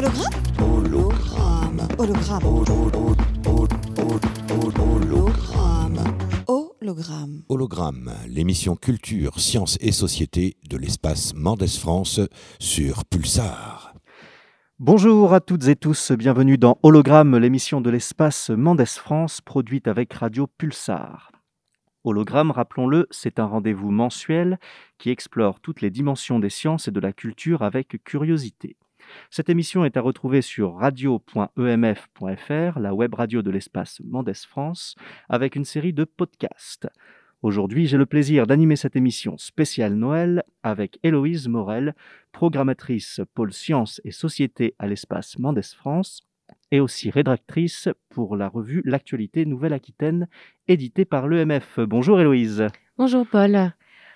Hologramme Hologramme. Hologramme. Hologramme. Hologramme. Hologramme, l'émission culture, sciences et société de l'espace Mendes France sur Pulsar. Bonjour à toutes et tous, bienvenue dans Hologramme, l'émission de l'espace Mendes France produite avec Radio Pulsar. Hologramme, rappelons-le, c'est un rendez-vous mensuel qui explore toutes les dimensions des sciences et de la culture avec curiosité. Cette émission est à retrouver sur radio.emf.fr, la web radio de l'espace Mendes France, avec une série de podcasts. Aujourd'hui, j'ai le plaisir d'animer cette émission spéciale Noël avec Héloïse Morel, programmatrice pôle sciences et société à l'espace Mendes France et aussi rédactrice pour la revue L'actualité Nouvelle-Aquitaine, éditée par l'EMF. Bonjour Héloïse. Bonjour Paul.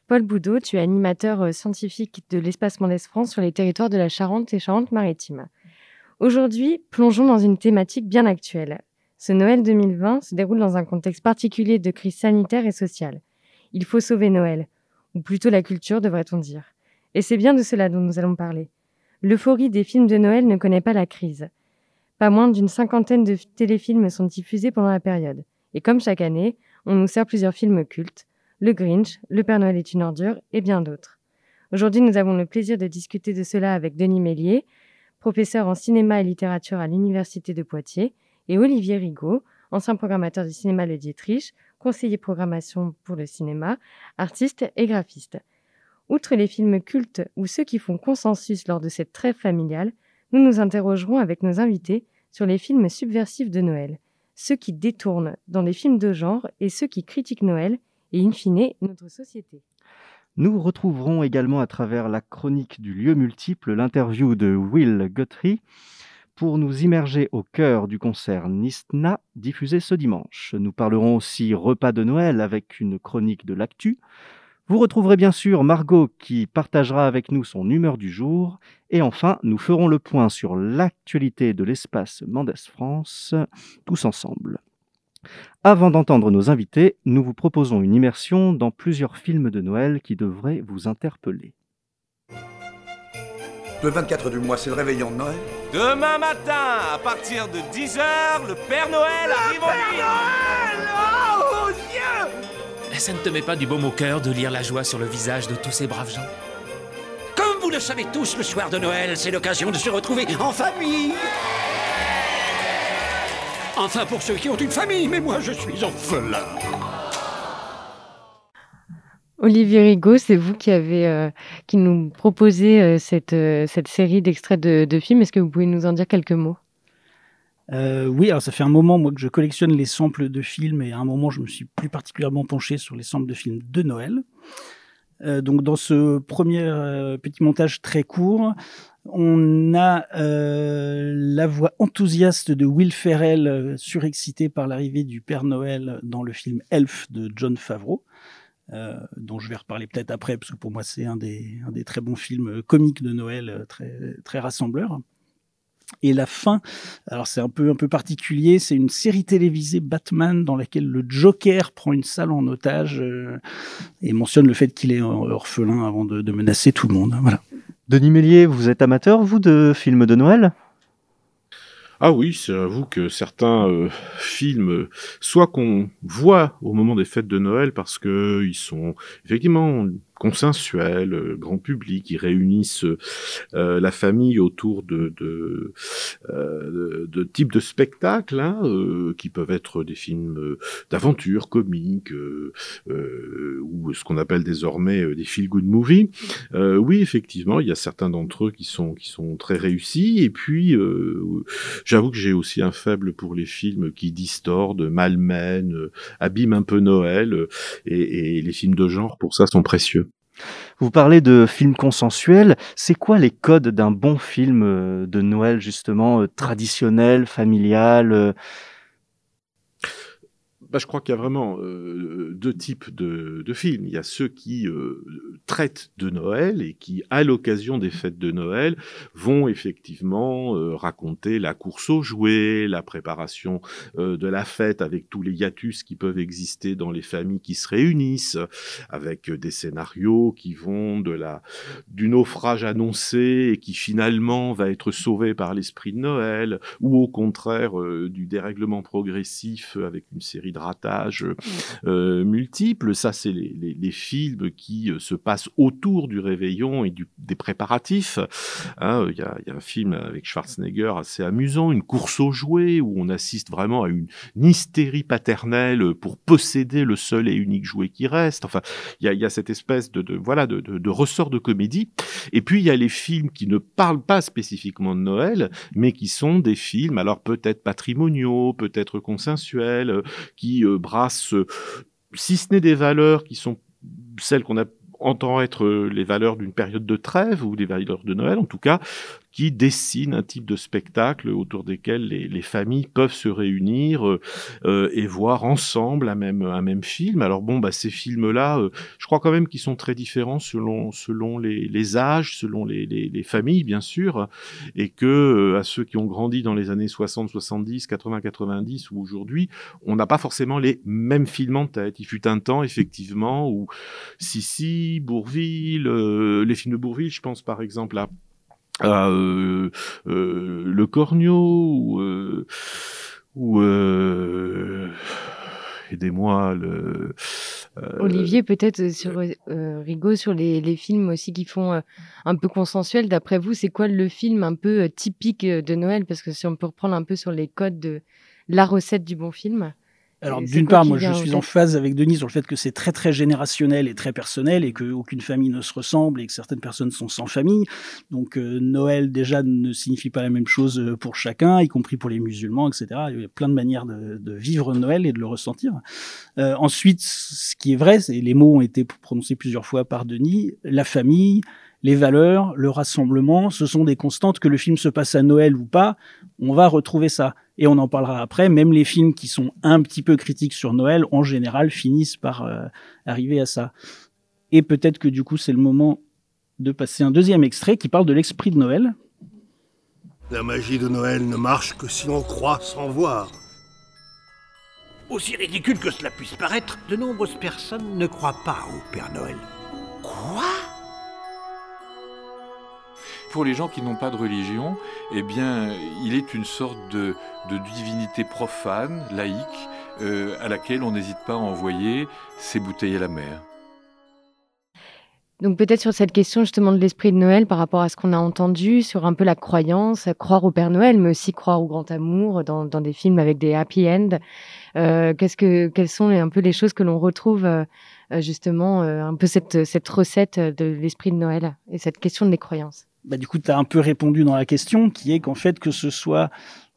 Paul Boudot, tu es animateur euh, scientifique de l'espace Mendes France sur les territoires de la Charente et Charente-Maritime. Aujourd'hui, plongeons dans une thématique bien actuelle. Ce Noël 2020 se déroule dans un contexte particulier de crise sanitaire et sociale. Il faut sauver Noël, ou plutôt la culture devrait-on dire. Et c'est bien de cela dont nous allons parler. L'euphorie des films de Noël ne connaît pas la crise. Pas moins d'une cinquantaine de téléfilms sont diffusés pendant la période. Et comme chaque année, on nous sert plusieurs films cultes, Le Grinch, Le Père Noël est une ordure et bien d'autres. Aujourd'hui, nous avons le plaisir de discuter de cela avec Denis Mélier, professeur en cinéma et littérature à l'Université de Poitiers, et Olivier Rigaud, ancien programmateur du cinéma Le Dietrich, conseiller programmation pour le cinéma, artiste et graphiste. Outre les films cultes ou ceux qui font consensus lors de cette trêve familiale, nous nous interrogerons avec nos invités sur les films subversifs de Noël, ceux qui détournent dans des films de genre et ceux qui critiquent Noël et, in fine, notre société. Nous retrouverons également à travers la chronique du lieu multiple l'interview de Will Guthrie pour nous immerger au cœur du concert Nistna diffusé ce dimanche. Nous parlerons aussi repas de Noël avec une chronique de l'actu. Vous retrouverez bien sûr Margot qui partagera avec nous son humeur du jour. Et enfin, nous ferons le point sur l'actualité de l'espace Mendes France, tous ensemble. Avant d'entendre nos invités, nous vous proposons une immersion dans plusieurs films de Noël qui devraient vous interpeller. Le 24 du mois, c'est le réveillon de Noël. Demain matin, à partir de 10h, le Père Noël arrive en ville Oh, Dieu! Ça ne te met pas du baume au cœur de lire la joie sur le visage de tous ces braves gens. Comme vous le savez tous, le soir de Noël, c'est l'occasion de se retrouver en famille Enfin, pour ceux qui ont une famille, mais moi, je suis orphelin. Olivier Rigaud, c'est vous qui avez euh, qui nous proposez euh, cette, euh, cette série d'extraits de, de films. Est-ce que vous pouvez nous en dire quelques mots? Euh, oui, alors ça fait un moment moi que je collectionne les samples de films et à un moment je me suis plus particulièrement penché sur les samples de films de Noël. Euh, donc dans ce premier euh, petit montage très court, on a euh, la voix enthousiaste de Will Ferrell euh, surexcité par l'arrivée du Père Noël dans le film Elf de John Favreau. Euh, dont je vais reparler peut-être après, parce que pour moi c'est un des, un des très bons films euh, comiques de Noël, euh, très, très rassembleur. Et la fin, alors c'est un peu un peu particulier, c'est une série télévisée Batman dans laquelle le Joker prend une salle en otage euh, et mentionne le fait qu'il est orphelin avant de, de menacer tout le monde. Voilà. Denis Mélier, vous êtes amateur, vous, de films de Noël? Ah oui, c'est j'avoue que certains euh, films, soit qu'on voit au moment des fêtes de Noël parce que ils sont effectivement consensuels, euh, grand public, ils réunissent euh, la famille autour de, de, euh, de, de types de spectacles hein, euh, qui peuvent être des films euh, d'aventure, comiques, euh, euh, ou ce qu'on appelle désormais euh, des feel-good movies. Euh, oui, effectivement, il y a certains d'entre eux qui sont, qui sont très réussis, et puis euh, j'avoue que j'ai aussi un faible pour les films qui distordent, malmènent, euh, abîment un peu Noël, euh, et, et les films de genre, pour ça, sont précieux. Vous parlez de films consensuels. C'est quoi les codes d'un bon film euh, de Noël, justement, euh, traditionnel, familial euh bah, je crois qu'il y a vraiment euh, deux types de, films. Il y a ceux qui euh, traitent de Noël et qui, à l'occasion des fêtes de Noël, vont effectivement euh, raconter la course aux jouets, la préparation euh, de la fête avec tous les hiatus qui peuvent exister dans les familles qui se réunissent, avec des scénarios qui vont de la du naufrage annoncé et qui finalement va être sauvé par l'esprit de Noël, ou au contraire du dérèglement progressif avec une série de ratages euh, multiples. Ça, c'est les, les, les, films qui euh, se passent autour du réveillon et du, des préparatifs. Hein, il hein, y, y, a un film avec Schwarzenegger assez amusant, une course aux jouets, où on assiste vraiment à une, une hystérie paternelle pour posséder le seul et unique jouet qui reste. Enfin, il y a, y a, cette espèce de, de voilà de, de, de, ressort de comédie. Et puis il y a les films qui ne parlent pas spécifiquement de Noël, mais qui sont des films, alors peut-être patrimoniaux, peut-être consensuels, qui euh, brassent, si ce n'est des valeurs qui sont celles qu'on entend être les valeurs d'une période de trêve ou des valeurs de Noël, en tout cas, qui dessine un type de spectacle autour desquels les, les familles peuvent se réunir euh, euh, et voir ensemble un même, un même film. Alors bon, bah, ces films-là, euh, je crois quand même qu'ils sont très différents selon, selon les, les âges, selon les, les, les, familles, bien sûr, et que euh, à ceux qui ont grandi dans les années 60, 70, 80, 90 ou aujourd'hui, on n'a pas forcément les mêmes films en tête. Il fut un temps, effectivement, où Sissi, Bourville, euh, les films de Bourville, je pense par exemple à à euh, euh, le corneau ou, euh, ou aidez-moi le Olivier peut-être sur Rigaud sur les, les, films aussi qui font un peu consensuel. D'après vous c'est quoi le film un peu typique de Noël? Parce que si on peut reprendre un peu sur les codes de la recette du bon film alors d'une part, moi je suis en phase avec Denis sur le fait que c'est très très générationnel et très personnel et qu'aucune famille ne se ressemble et que certaines personnes sont sans famille. Donc euh, Noël déjà ne signifie pas la même chose euh, pour chacun, y compris pour les musulmans, etc. Il y a plein de manières de, de vivre Noël et de le ressentir. Euh, ensuite, ce qui est vrai, c'est les mots ont été prononcés plusieurs fois par Denis, la famille, les valeurs, le rassemblement, ce sont des constantes que le film se passe à Noël ou pas, on va retrouver ça. Et on en parlera après, même les films qui sont un petit peu critiques sur Noël, en général, finissent par euh, arriver à ça. Et peut-être que du coup, c'est le moment de passer un deuxième extrait qui parle de l'esprit de Noël. La magie de Noël ne marche que si on croit sans voir. Aussi ridicule que cela puisse paraître, de nombreuses personnes ne croient pas au Père Noël. Quoi? Pour les gens qui n'ont pas de religion, eh bien, il est une sorte de, divinité profane, laïque, euh, à laquelle on n'hésite pas à envoyer ses bouteilles à la mer. Donc peut-être sur cette question justement de l'esprit de Noël par rapport à ce qu'on a entendu sur un peu la croyance, croire au Père Noël, mais aussi croire au grand amour dans, des films avec des happy end. Euh, quelles sont un peu les choses que l'on retrouve euh, justement, un peu cette, cette recette de l'esprit de Noël et cette question des croyances? Bah, du coup, tu as un peu répondu dans la question, qui est qu'en fait, que ce soit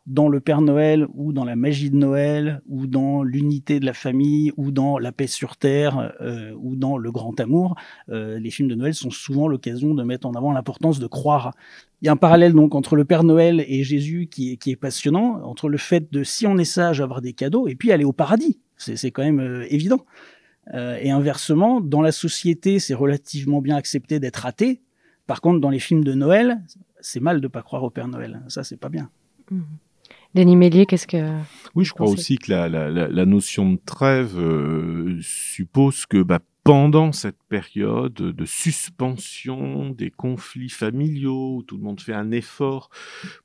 dans le Père Noël ou dans la magie de Noël ou dans l'unité de la famille ou dans la paix sur terre euh, ou dans le grand amour, euh, les films de Noël sont souvent l'occasion de mettre en avant l'importance de croire. Il y a un parallèle donc entre le Père Noël et Jésus qui est, passionnant, entre le fait de si on est sage avoir des cadeaux et puis aller au paradis. C'est quand même euh, évident. Et inversement, dans la société, c'est relativement bien accepté d'être athée, par contre, dans les films de Noël, c'est mal de pas croire au Père Noël. Ça, c'est pas bien. Mmh. Denis Mélier, qu'est-ce que... Oui, je crois aussi que la, la, la, la notion de trêve euh, suppose que bah, pendant cette période de suspension des conflits familiaux, où tout le monde fait un effort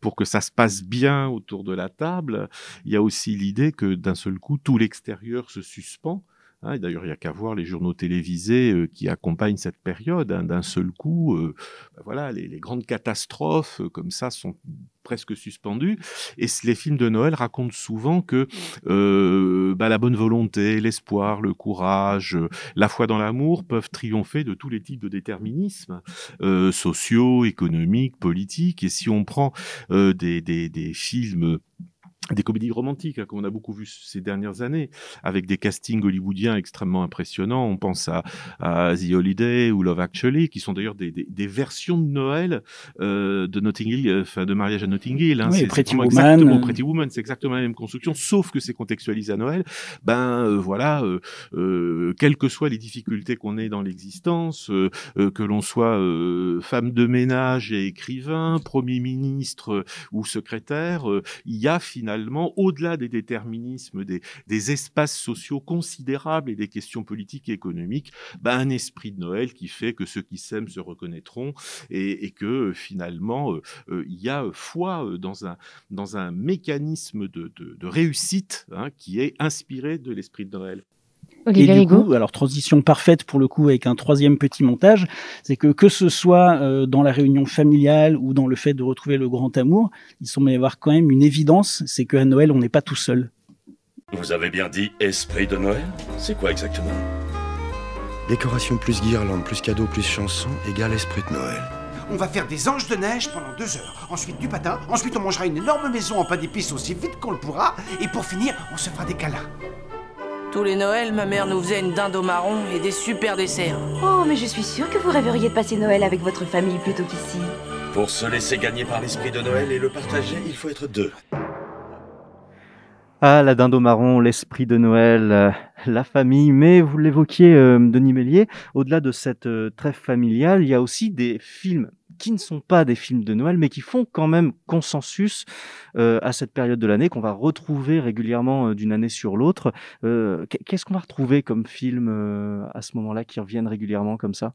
pour que ça se passe bien autour de la table, il y a aussi l'idée que d'un seul coup, tout l'extérieur se suspend Hein, D'ailleurs, il n'y a qu'à voir les journaux télévisés euh, qui accompagnent cette période. Hein, D'un seul coup, euh, ben voilà, les, grandes catastrophes euh, comme ça sont presque suspendues. Et les films de Noël racontent souvent que bah, la bonne volonté, l'espoir, le courage, la foi dans l'amour peuvent triompher de tous les types de déterminismes sociaux, économiques, politiques. Et si on prend des, des films des comédies romantiques, hein, comme on a beaucoup vu ces dernières années, avec des castings hollywoodiens extrêmement impressionnants. On pense à, à The Holiday ou Love Actually, qui sont d'ailleurs des, des, des, versions de Noël euh, de Notting Hill, euh, enfin de mariage à Notting Hill. Hein, oui, c'est Pretty Woman. Exactement, Pretty Woman, c'est exactement la même construction, sauf que c'est contextualisé à Noël. Ben euh, voilà, euh, euh, quelles que soient les difficultés qu'on ait dans l'existence, euh, que l'on soit femme de ménage et écrivain, premier ministre ou secrétaire, il y a finalement, au-delà des déterminismes, des, espaces sociaux considérables et des questions politiques et économiques, ben, un esprit de Noël qui fait que ceux qui s'aiment se reconnaîtront et, que finalement, euh, il y a foi dans un, dans un mécanisme de réussite hein, qui est inspiré de l'esprit de Noël. Olivier et du Rigaud. coup, alors transition parfaite pour le coup avec un troisième petit montage, c'est que que ce soit euh, dans la réunion familiale ou dans le fait de retrouver le grand amour, il semble y avoir quand même une évidence, c'est qu'à Noël on n'est pas tout seul. Vous avez bien dit esprit de Noël C'est quoi exactement? Décoration plus guirlande, plus cadeau, plus chanson, égale esprit de Noël. On va faire des anges de neige pendant deux heures. Ensuite du patin. Ensuite on mangera une énorme maison en pain d'épices aussi vite qu'on le pourra. Et pour finir, on se fera des câlins. Tous les Noëls, ma mère nous faisait une dinde au marron et des super desserts. Oh, mais je suis sûre que vous rêveriez de passer Noël avec votre famille plutôt qu'ici. Pour se laisser gagner par l'esprit de Noël et le partager, il faut être deux. Ah, la dinde au marron, l'esprit de Noël, euh, la famille. Mais vous l'évoquiez, euh, Denis Mélier, au-delà de cette euh, trêve familiale, il y a aussi des films qui ne sont pas des films de Noël, mais qui font quand même consensus euh, à cette période de l'année, qu'on va retrouver régulièrement euh, d'une année sur l'autre. Euh, Qu'est-ce qu'on va retrouver comme film à ce moment-là qui reviennent régulièrement comme ça?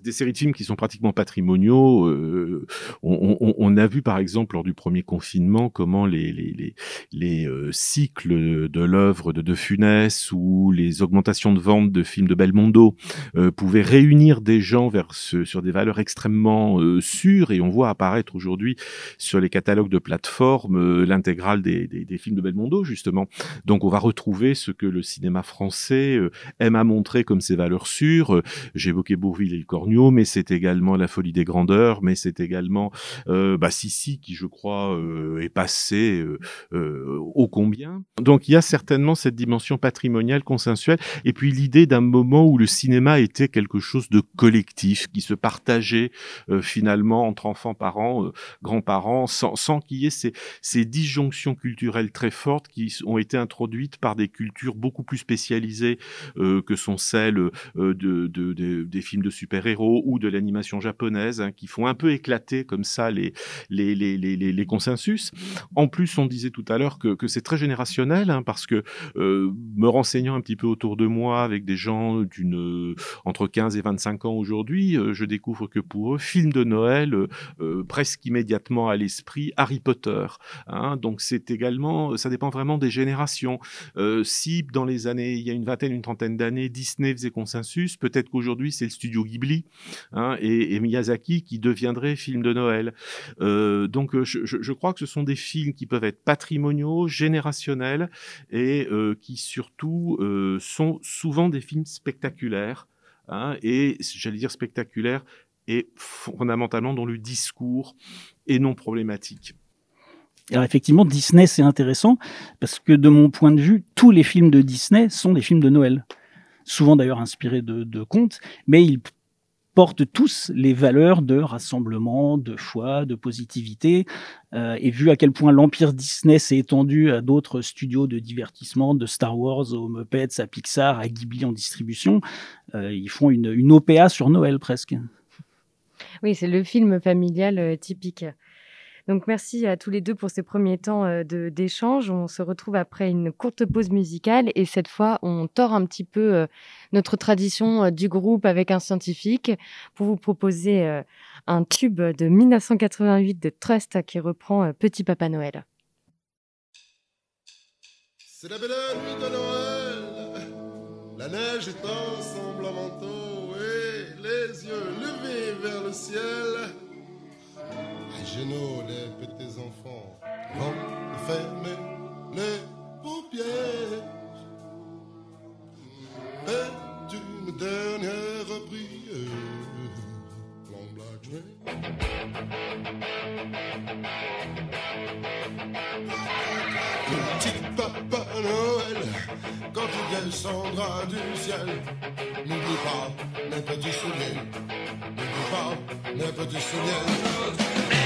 Des séries de films qui sont pratiquement patrimoniaux. Euh, on, on, on, a vu par exemple lors du premier confinement comment les, les, les, les euh, cycles de l'œuvre de De Funès ou les augmentations de vente de films de Belmondo euh, pouvaient réunir des gens vers ce, sur des valeurs extrêmement sûres et on voit apparaître aujourd'hui sur les catalogues de plateformes l'intégrale des, des, des, films de Belmondo justement. Donc on va retrouver ce que le cinéma français aime à montrer comme ses valeurs sûres. J'évoquais Bourville et le corps mais c'est également La Folie des Grandeurs, mais c'est également euh, bah, Sissi qui, je crois, euh, est passé euh, euh, ô combien? Donc il y a certainement cette dimension patrimoniale, consensuelle, et puis l'idée d'un moment où le cinéma était quelque chose de collectif, qui se partageait euh, finalement entre enfants, parents, euh, grands-parents, sans, sans qu'il y ait ces, ces disjonctions culturelles très fortes qui ont été introduites par des cultures beaucoup plus spécialisées que sont celles de, de, de, des films de super-héros ou de l'animation japonaise hein, qui font un peu éclater comme ça les, les, les, les, les consensus. En plus, on disait tout à l'heure que, que c'est très générationnel hein, parce que euh, me renseignant un petit peu autour de moi avec des gens d'une euh, entre 15 et 25 ans aujourd'hui, euh, je découvre que pour eux, film de Noël, presque immédiatement à l'esprit, Harry Potter. Hein, donc c'est également, ça dépend vraiment des générations. si dans les années, il y a une vingtaine, une trentaine d'années, Disney faisait consensus, peut-être qu'aujourd'hui c'est le studio Ghibli hein, et, Miyazaki qui deviendrait film de Noël. Euh, donc je, je, crois que ce sont des films qui peuvent être patrimoniaux, générationnels et euh, qui surtout euh, sont souvent des films spectaculaires. Hein, et j'allais dire spectaculaires et fondamentalement dans le discours et non problématique. Alors effectivement, Disney, c'est intéressant parce que de mon point de vue, tous les films de Disney sont des films de Noël. Souvent d'ailleurs inspirés de contes, mais ils portent tous les valeurs de rassemblement, de foi, de positivité. Euh, et vu à quel point l'empire Disney s'est étendu à d'autres studios de divertissement, de Star Wars aux Muppets, à Pixar, à Ghibli en distribution, euh, ils font une, OPA sur Noël presque. Oui, c'est le film familial euh, typique. Donc merci à tous les deux pour ces premiers temps euh, d'échange. On se retrouve après une courte pause musicale et cette fois on tord un petit peu euh, notre tradition euh, du groupe avec un scientifique pour vous proposer un tube de 1988 de Trust qui reprend Petit Papa Noël. C'est la belle nuit de Noël, la neige est ensemble en manteau et les yeux levés vers le ciel genoux, les petits enfants vont fermer les paupières. Et une dernière prière. Long black Petit papa Noël, quand il descendra du ciel, n'oublie pas mes petits souvenirs, n'oublie pas mes petits souvenirs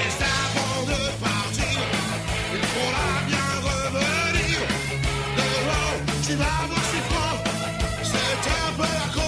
tu vas voir, c'est fort, c'est un peu la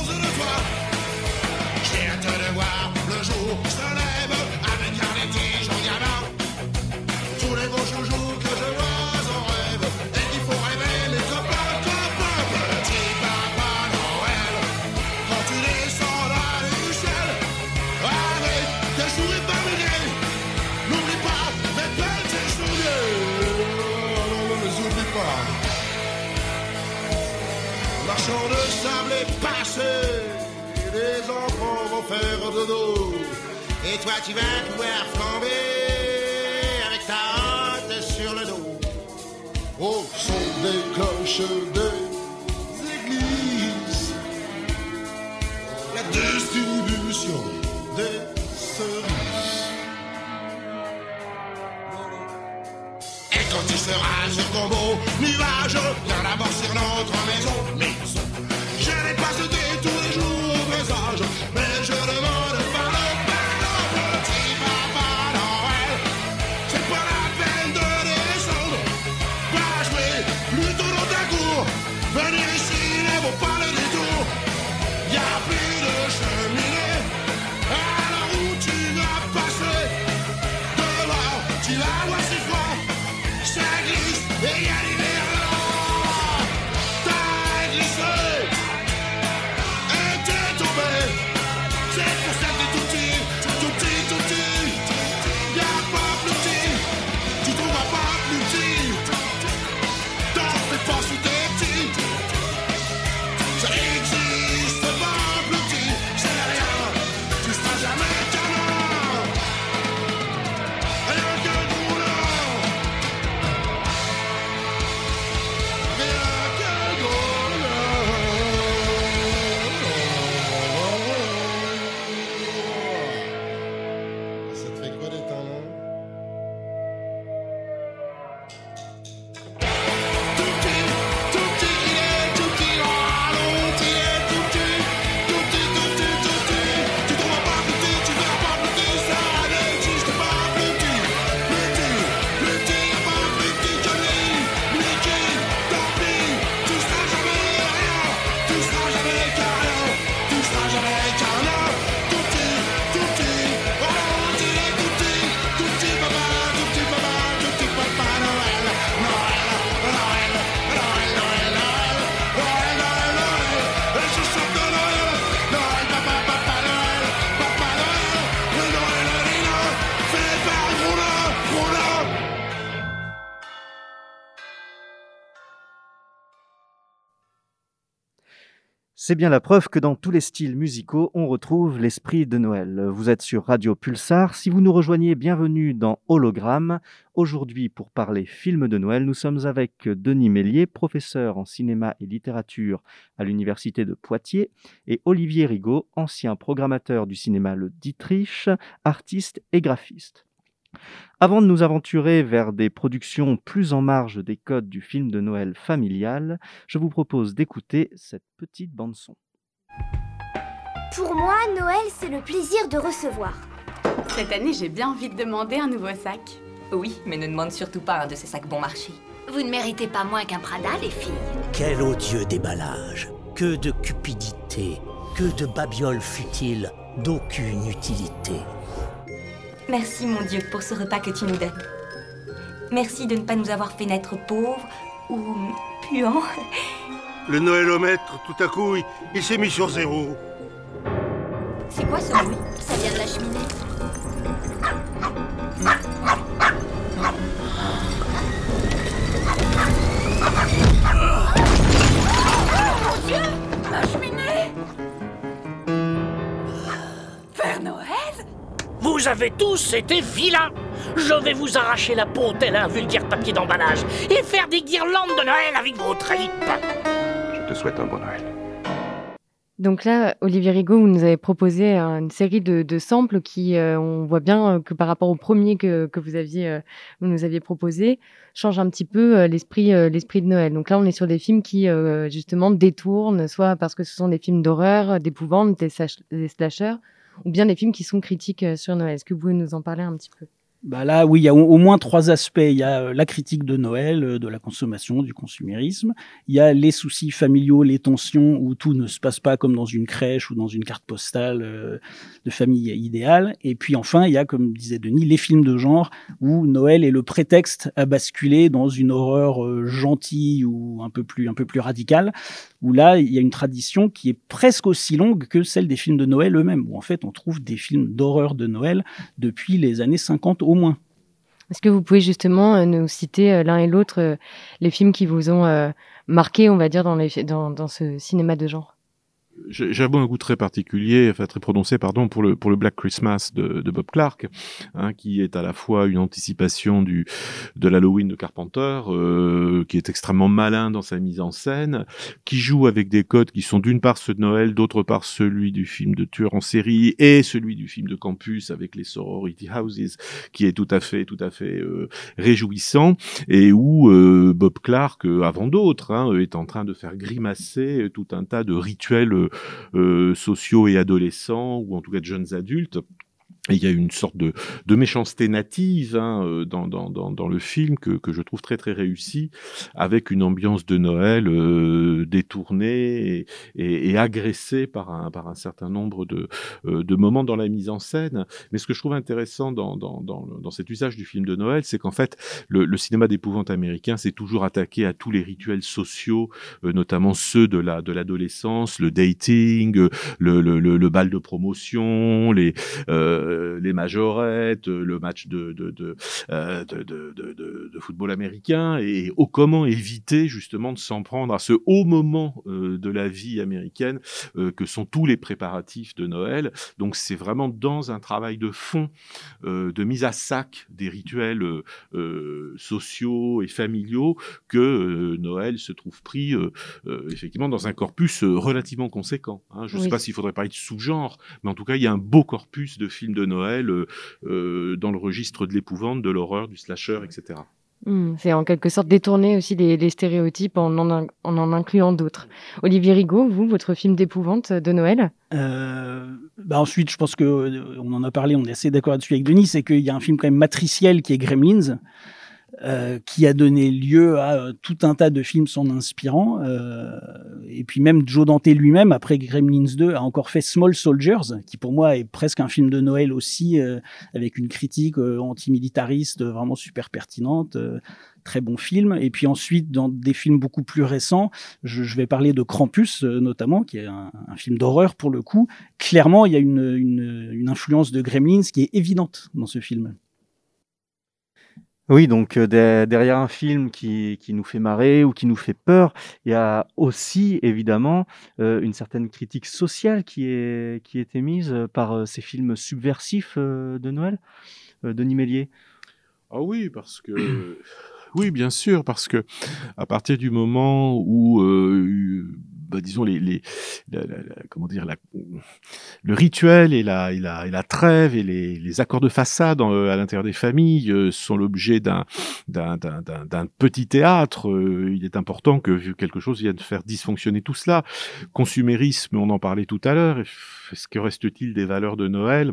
C'est bien la preuve que dans tous les styles musicaux, on retrouve l'esprit de Noël. Vous êtes sur Radio Pulsar. Si vous nous rejoignez, bienvenue dans Hologramme. Aujourd'hui, pour parler film de Noël, nous sommes avec Denis Mélier, professeur en cinéma et littérature à l'Université de Poitiers, et Olivier Rigaud, ancien programmateur du cinéma Le Dietrich, artiste et graphiste. Avant de nous aventurer vers des productions plus en marge des codes du film de Noël familial, je vous propose d'écouter cette petite bande-son. Pour moi, Noël, c'est le plaisir de recevoir. Cette année, j'ai bien envie de demander un nouveau sac. Oui, mais ne demande surtout pas un de ces sacs bon marché. Vous ne méritez pas moins qu'un Prada, les filles. Quel odieux déballage Que de cupidité Que de babioles futiles D'aucune utilité Merci, mon Dieu, pour ce repas que tu nous donnes. Merci de ne pas nous avoir fait naître pauvres ou puants. Le Noëlomètre, tout à coup, il, s'est mis sur zéro. C'est quoi ce bruit? Ça vient de la cheminée. Oh mon Dieu La cheminée Vous avez tous été vilains Je vais vous arracher la peau tel un vulgaire papier d'emballage et faire des guirlandes de Noël avec vos tripes Je te souhaite un bon Noël. Donc là, Olivier Rigaud, vous nous avez proposé euh, une série de, samples qui, euh, on voit bien euh, que par rapport au premier que, que vous aviez, vous nous aviez proposé, change un petit peu l'esprit, l'esprit de Noël. Donc là, on est sur des films qui, justement, détournent, soit parce que ce sont des films d'horreur, d'épouvante, des, des slashers, ou bien des films qui sont critiques sur Noël. Est-ce que vous pouvez nous en parler un petit peu? Bah là, oui, il y a au, moins trois aspects. Il y a euh, la critique de Noël, euh, de la consommation, du consumérisme. Il y a les soucis familiaux, les tensions où tout ne se passe pas comme dans une crèche ou dans une carte postale euh, de famille idéale. Et puis enfin, il y a, comme disait Denis, les films de genre où Noël est le prétexte à basculer dans une horreur gentille ou un peu plus un peu plus radicale. Où là, il y a une tradition qui est presque aussi longue que celle des films de Noël eux-mêmes. Où en fait, on trouve des films d'horreur de Noël depuis les années 50 au moins. Est-ce que vous pouvez justement euh, nous citer euh, l'un et l'autre euh, les films qui vous ont marqué, on va dire, dans, dans ce cinéma de genre? J'ai un goût très particulier, enfin très prononcé, pardon, pour le pour le Black Christmas de, de Bob Clark, hein, qui est à la fois une anticipation du de l'Halloween de Carpenter, euh, qui est extrêmement malin dans sa mise en scène, qui joue avec des codes qui sont d'une part ceux de Noël, d'autre part celui du film de tueur en série et celui du film de campus avec les sorority houses, qui est tout à fait tout à fait euh, réjouissant et où euh, Bob Clark, euh, avant d'autres, hein, est en train de faire grimacer tout un tas de rituels euh, sociaux et adolescents, ou en tout cas de jeunes adultes, il y a une sorte de, de méchanceté native hein, euh, dans, dans, dans, le film que, que, je trouve très très réussi, avec une ambiance de Noël euh, détournée et, et, agressée par un, par un certain nombre de, euh, de moments dans la mise en scène. Mais ce que je trouve intéressant dans, dans, cet usage du film de Noël, c'est qu'en fait, le, le cinéma d'épouvante américain s'est toujours attaqué à tous les rituels sociaux, euh, notamment ceux de la de l'adolescence, le dating, le, le, le, bal de promotion, les euh, les majorettes, euh, le match de, euh, de, de, de, de football américain, et au comment éviter justement de s'en prendre à ce haut moment de la vie américaine que sont tous les préparatifs de Noël. Donc c'est vraiment dans un travail de fond, de mise à sac des rituels sociaux et familiaux que Noël se trouve pris effectivement dans un corpus relativement conséquent. Hein. Je ne sais pas s'il faudrait parler de sous-genre, mais en tout cas il y a un beau corpus de films de Noël euh, euh, dans le registre de l'épouvante, de l'horreur, du slasher, etc. Hmm, c'est en quelque sorte détourner aussi les, stéréotypes en en, en, incluant d'autres. Olivier Rigaud, vous, votre film d'épouvante de Noël? Euh, bah Ensuite, je pense que on en a parlé, on est assez d'accord là-dessus avec Denis, c'est qu'il y a un film quand même matriciel qui est Gremlins. Euh, qui a donné lieu à euh, tout un tas de films s'en inspirant. Euh, et puis même Joe Dante lui-même, après Gremlins 2, a encore fait Small Soldiers, qui pour moi est presque un film de Noël aussi, avec une critique antimilitariste vraiment super pertinente. Très bon film. Et puis ensuite, dans des films beaucoup plus récents, je, vais parler de Krampus notamment, qui est un, film d'horreur pour le coup. Clairement, il y a une, influence de Gremlins qui est évidente dans ce film. Oui, donc euh, derrière un film qui, qui nous fait marrer ou qui nous fait peur, il y a aussi évidemment euh, une certaine critique sociale qui est, qui est émise par euh, ces films subversifs de Noël. Denis Mélier. Ah oui, parce que oui, bien sûr, parce que à partir du moment où bah, disons les, les comment dire la, le rituel et la, et la, et la trêve et les, les accords de façade à l'intérieur des familles euh, sont l'objet d'un d'un petit théâtre. Euh, il est important que quelque chose vienne faire dysfonctionner tout cela. Consumérisme, on en parlait tout à l'heure. Est-ce que reste-t-il des valeurs de Noël?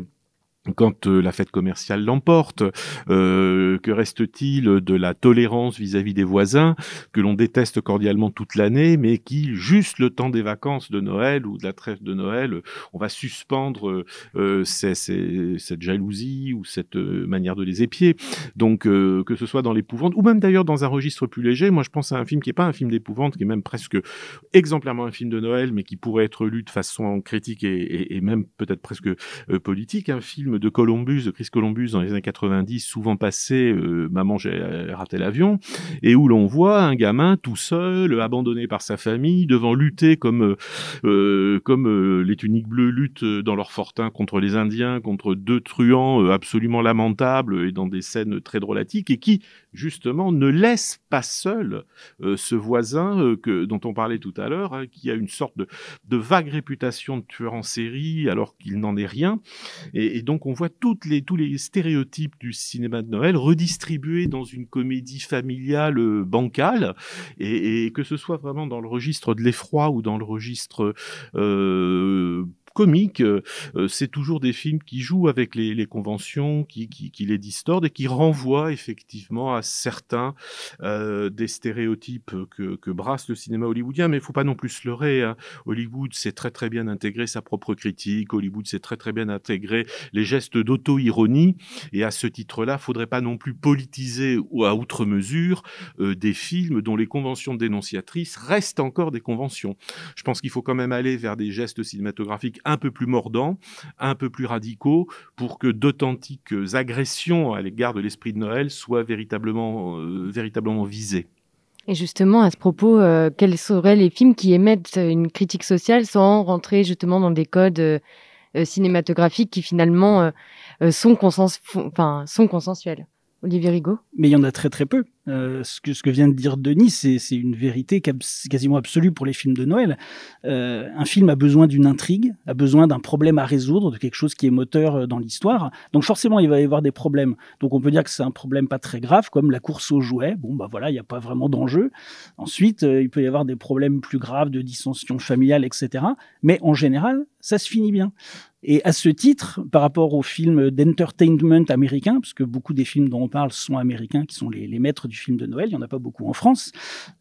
Quand euh, la fête commerciale l'emporte, euh, que reste-t-il de la tolérance vis-à-vis des voisins que l'on déteste cordialement toute l'année, mais qui, juste le temps des vacances de Noël ou de la trêve de Noël, on va suspendre euh, cette jalousie ou cette manière de les épier? Donc, que ce soit dans l'épouvante, ou même d'ailleurs dans un registre plus léger, moi je pense à un film qui n'est pas un film d'épouvante, qui est même presque exemplairement un film de Noël, mais qui pourrait être lu de façon critique et même peut-être presque politique, un film de Columbus, de Chris Columbus dans les années 90, souvent passé euh, Maman j'ai raté l'avion, et où l'on voit un gamin tout seul, abandonné par sa famille, devant lutter comme euh, comme euh, les tuniques bleues luttent dans leur fortin contre les Indiens, contre deux truands absolument lamentables et dans des scènes très drôlatiques, et qui justement ne laisse pas seul ce voisin que dont on parlait tout à l'heure, hein, qui a une sorte de vague réputation de tueur en série alors qu'il n'en est rien. Et, donc on voit les, tous les stéréotypes du cinéma de Noël redistribués dans une comédie familiale euh, bancale, et, que ce soit vraiment dans le registre de l'effroi ou dans le registre euh, comique, euh, euh, c'est toujours des films qui jouent avec les, conventions, qui, les distordent et qui renvoient effectivement à certains euh, des stéréotypes que, brasse le cinéma hollywoodien. Mais il faut pas non plus se leurrer. Hein. Hollywood sait très très bien intégrer sa propre critique. Hollywood sait très très bien intégrer les gestes d'auto-ironie. Et à ce titre-là, faudrait pas non plus politiser ou à outre mesure des films dont les conventions dénonciatrices restent encore des conventions. Je pense qu'il faut quand même aller vers des gestes cinématographiques un peu plus mordants, un peu plus radicaux, pour que d'authentiques agressions à l'égard de l'esprit de Noël soient véritablement, euh, véritablement visées. Et justement, à ce propos, euh, quels seraient les films qui émettent une critique sociale sans rentrer justement dans des codes euh, cinématographiques qui finalement sont, sont consensuels? Olivier Rigaud? Mais il y en a très très peu. Euh, ce, que, vient de dire Denis, c'est une vérité quasiment absolue pour les films de Noël. Euh, un film a besoin d'une intrigue, a besoin d'un problème à résoudre, de quelque chose qui est moteur euh, dans l'histoire. Donc forcément, il va y avoir des problèmes. Donc on peut dire que c'est un problème pas très grave, comme la course aux jouets. Bon, bah voilà, il n'y a pas vraiment d'enjeu. Ensuite, il peut y avoir des problèmes plus graves de dissension familiale, etc. Mais en général, ça se finit bien. Et à ce titre, par rapport aux films d'entertainment américains, parce que beaucoup des films dont on parle sont américains, qui sont les, les maîtres du film de Noël, il n'y en a pas beaucoup en France.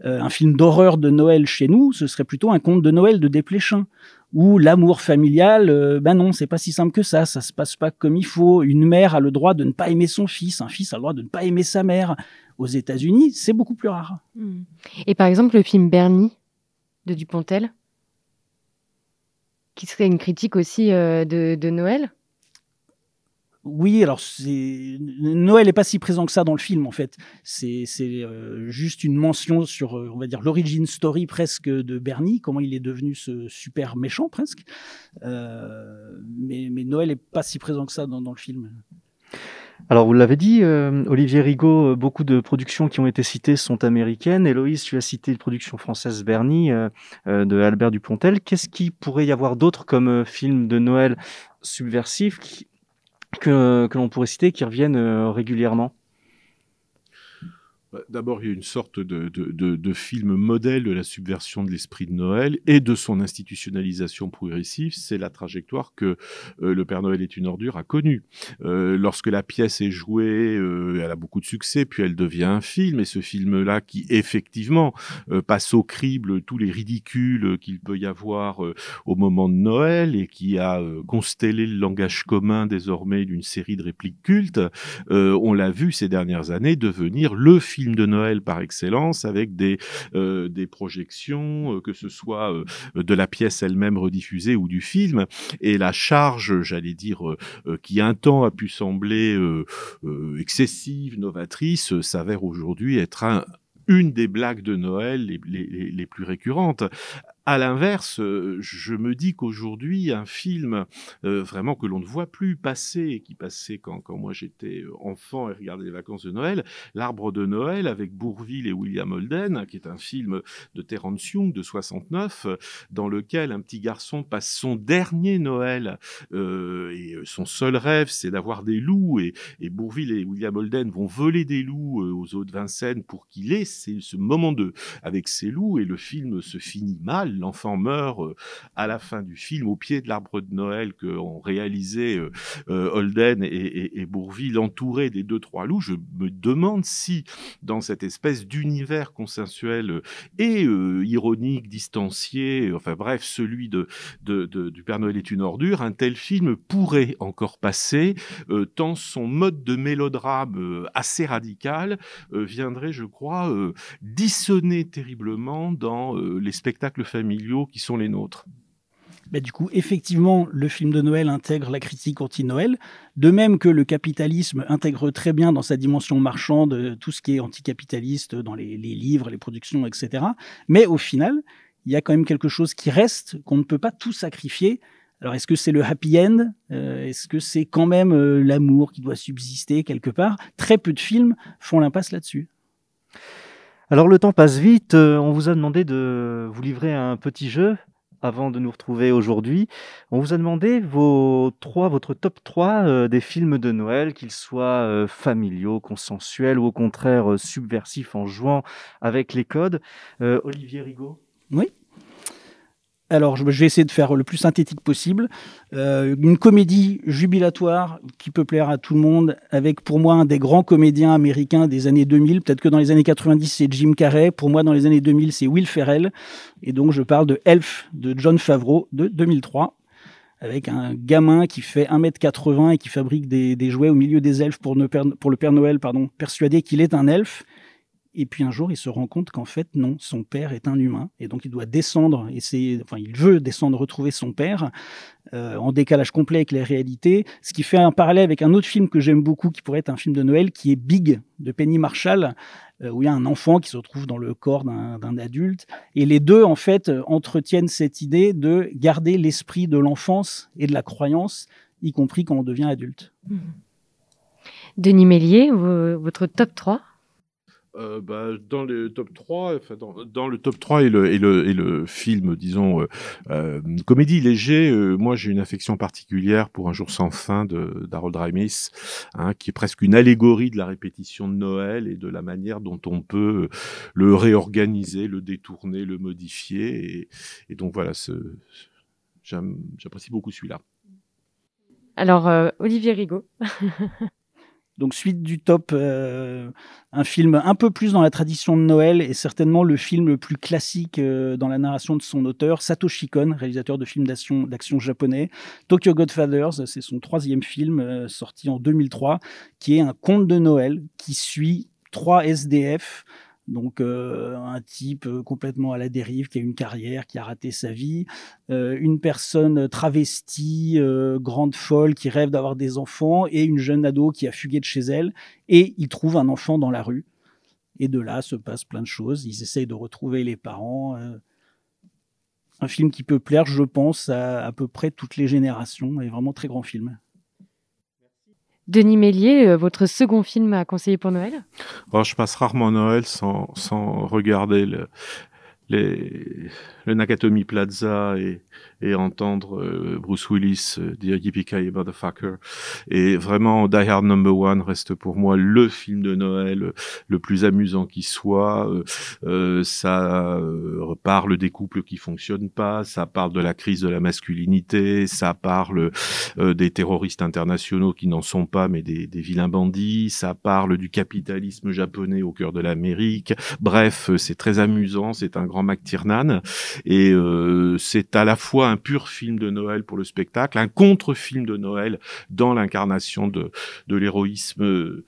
Euh, un film d'horreur de Noël chez nous, ce serait plutôt un conte de Noël de Desplechin, où l'amour familial, euh, ben non, c'est pas si simple que ça, ça se passe pas comme il faut. Une mère a le droit de ne pas aimer son fils, un fils a le droit de ne pas aimer sa mère. Aux États-Unis, c'est beaucoup plus rare. Hmm. Et par exemple, le film Bernie de Dupontel, qui serait une critique aussi euh, de Noël? Oui, alors Noël n'est pas si présent que ça dans le film en fait. C'est euh, juste une mention sur, euh, on va dire, l'origine story presque de Bernie, comment il est devenu ce super méchant presque. Euh, mais, Noël n'est pas si présent que ça dans, le film. Alors, vous l'avez dit, Olivier Rigaud, beaucoup de productions qui ont été citées sont américaines. Héloïse, tu as cité une production française Bernie de Albert Dupontel. Qu'est-ce qu'il pourrait y avoir d'autre comme film de Noël subversif que, que l'on pourrait citer qui reviennent euh, régulièrement d'abord, il y a une sorte de, film modèle de la subversion de l'esprit de Noël et de son institutionnalisation progressive. C'est la trajectoire que euh, Le Père Noël est une ordure a connue. Euh, lorsque la pièce est jouée, euh, elle a beaucoup de succès, puis elle devient un film. Et ce film-là, qui effectivement passe au crible tous les ridicules qu'il peut y avoir au moment de Noël et qui a constellé le langage commun désormais d'une série de répliques cultes, on l'a vu ces dernières années devenir le film de Noël par excellence, avec des, euh, des projections, euh, que ce soit euh, de la pièce elle-même rediffusée ou du film. Et la charge, j'allais dire, qui un temps a pu sembler excessive, novatrice, s'avère aujourd'hui être un, une des blagues de Noël les, les, les plus récurrentes. À l'inverse, euh, je me dis qu'aujourd'hui, un film euh, vraiment que l'on ne voit plus passer, qui passait quand, quand moi j'étais euh, enfant et regardais les vacances de Noël, L'Arbre de Noël avec Bourville et William Holden, qui est un film de Terence Young de 69, dans lequel un petit garçon passe son dernier Noël et son seul rêve, c'est d'avoir des loups et, et, Bourville et William Holden vont voler des loups aux eaux de Vincennes pour qu'il ait ce moment de avec ses loups et le film se finit mal l'enfant meurt euh, à la fin du film au pied de l'arbre de Noël que ont réalisé euh, euh, Holden et, Bourville entouré des deux trois loups. Je me demande si dans cette espèce d'univers consensuel et ironique, distancié, enfin bref, celui de, du Père Noël est une ordure, un tel film pourrait encore passer tant son mode de mélodrame assez radical viendrait, je crois, dissonner terriblement dans les spectacles familiaux qui sont les nôtres. bah, du coup, effectivement, le film de Noël intègre la critique anti-Noël, de même que le capitalisme intègre très bien dans sa dimension marchande euh, tout ce qui est anticapitaliste dans les, les livres, les productions, etc. Mais au final, il y a quand même quelque chose qui reste, qu'on ne peut pas tout sacrifier. Alors, est-ce que c'est le happy end? Euh, Est-ce que c'est quand même euh, l'amour qui doit subsister quelque part? Très peu de films font l'impasse là-dessus. Alors, le temps passe vite. Euh, on vous a demandé de vous livrer un petit jeu avant de nous retrouver aujourd'hui. On vous a demandé vos trois, votre top 3 des films de Noël, qu'ils soient familiaux, consensuels ou au contraire subversifs en jouant avec les codes. Olivier Rigaud Oui. Alors, je vais essayer de faire le plus synthétique possible. Euh, une comédie jubilatoire qui peut plaire à tout le monde, avec pour moi un des grands comédiens américains des années 2000. Peut-être que dans les années 90, c'est Jim Carrey. Pour moi, dans les années 2000, c'est Will Ferrell. Et donc, je parle de Elf de John Favreau de 2003 avec un gamin qui fait 1m80 et qui fabrique des, jouets au milieu des elfes pour, le Père Noël, persuadé qu'il est un elfe. Et puis un jour, il se rend compte qu'en fait, non, son père est un humain. Et donc, il doit descendre, essayer, enfin, il veut descendre, retrouver son père, euh, en décalage complet avec les réalités. Ce qui fait un parallèle avec un autre film que j'aime beaucoup, qui pourrait être un film de Noël, qui est Big, de Penny Marshall, euh, où il y a un enfant qui se retrouve dans le corps d'un adulte. Et les deux, en fait, entretiennent cette idée de garder l'esprit de l'enfance et de la croyance, y compris quand on devient adulte. Denis Mélier, votre top 3 euh, bah, dans le top 3, enfin, dans, dans, le top 3 et le, et le, et le film, disons, euh, euh, comédie léger, euh, moi j'ai une affection particulière pour Un jour sans fin de d'Harold Ramis, hein, qui est presque une allégorie de la répétition de Noël et de la manière dont on peut le réorganiser, le détourner, le modifier. Et, et donc voilà, j'apprécie beaucoup celui-là. Alors, Olivier Rigaud. Donc suite du top, euh, un film un peu plus dans la tradition de Noël et certainement le film le plus classique euh, dans la narration de son auteur, Satoshi Kon, réalisateur de films d'action japonais. Tokyo Godfathers, c'est son troisième film euh, sorti en 2003, qui est un conte de Noël qui suit trois SDF donc un type complètement à la dérive, qui a une carrière, qui a raté sa vie, une personne travestie, grande folle, qui rêve d'avoir des enfants, et une jeune ado qui a fugué de chez elle, et il trouve un enfant dans la rue. Et de là se passe plein de choses. Ils essayent de retrouver les parents. un film qui peut plaire, je pense, à à peu près toutes les générations, et vraiment très grand film. Denis Mélier, euh, votre second film à conseiller pour Noël? Je passe rarement Noël sans, sans regarder le, les, le Nakatomi Plaza et, et entendre euh, Bruce Willis euh, dire Yippee motherfucker. Et vraiment, Die Hard Number One reste pour moi le film de Noël euh, le plus amusant qui soit. Euh, ça parle des couples qui fonctionnent pas, ça parle de la crise de la masculinité, ça parle des terroristes internationaux qui n'en sont pas mais des, des vilains bandits, ça parle du capitalisme japonais au cœur de l'Amérique. Bref, c'est très amusant, c'est un grand McTiernan et c'est à la fois un pur film de Noël pour le spectacle, un contre-film de Noël dans l'incarnation de, de l'héroïsme euh,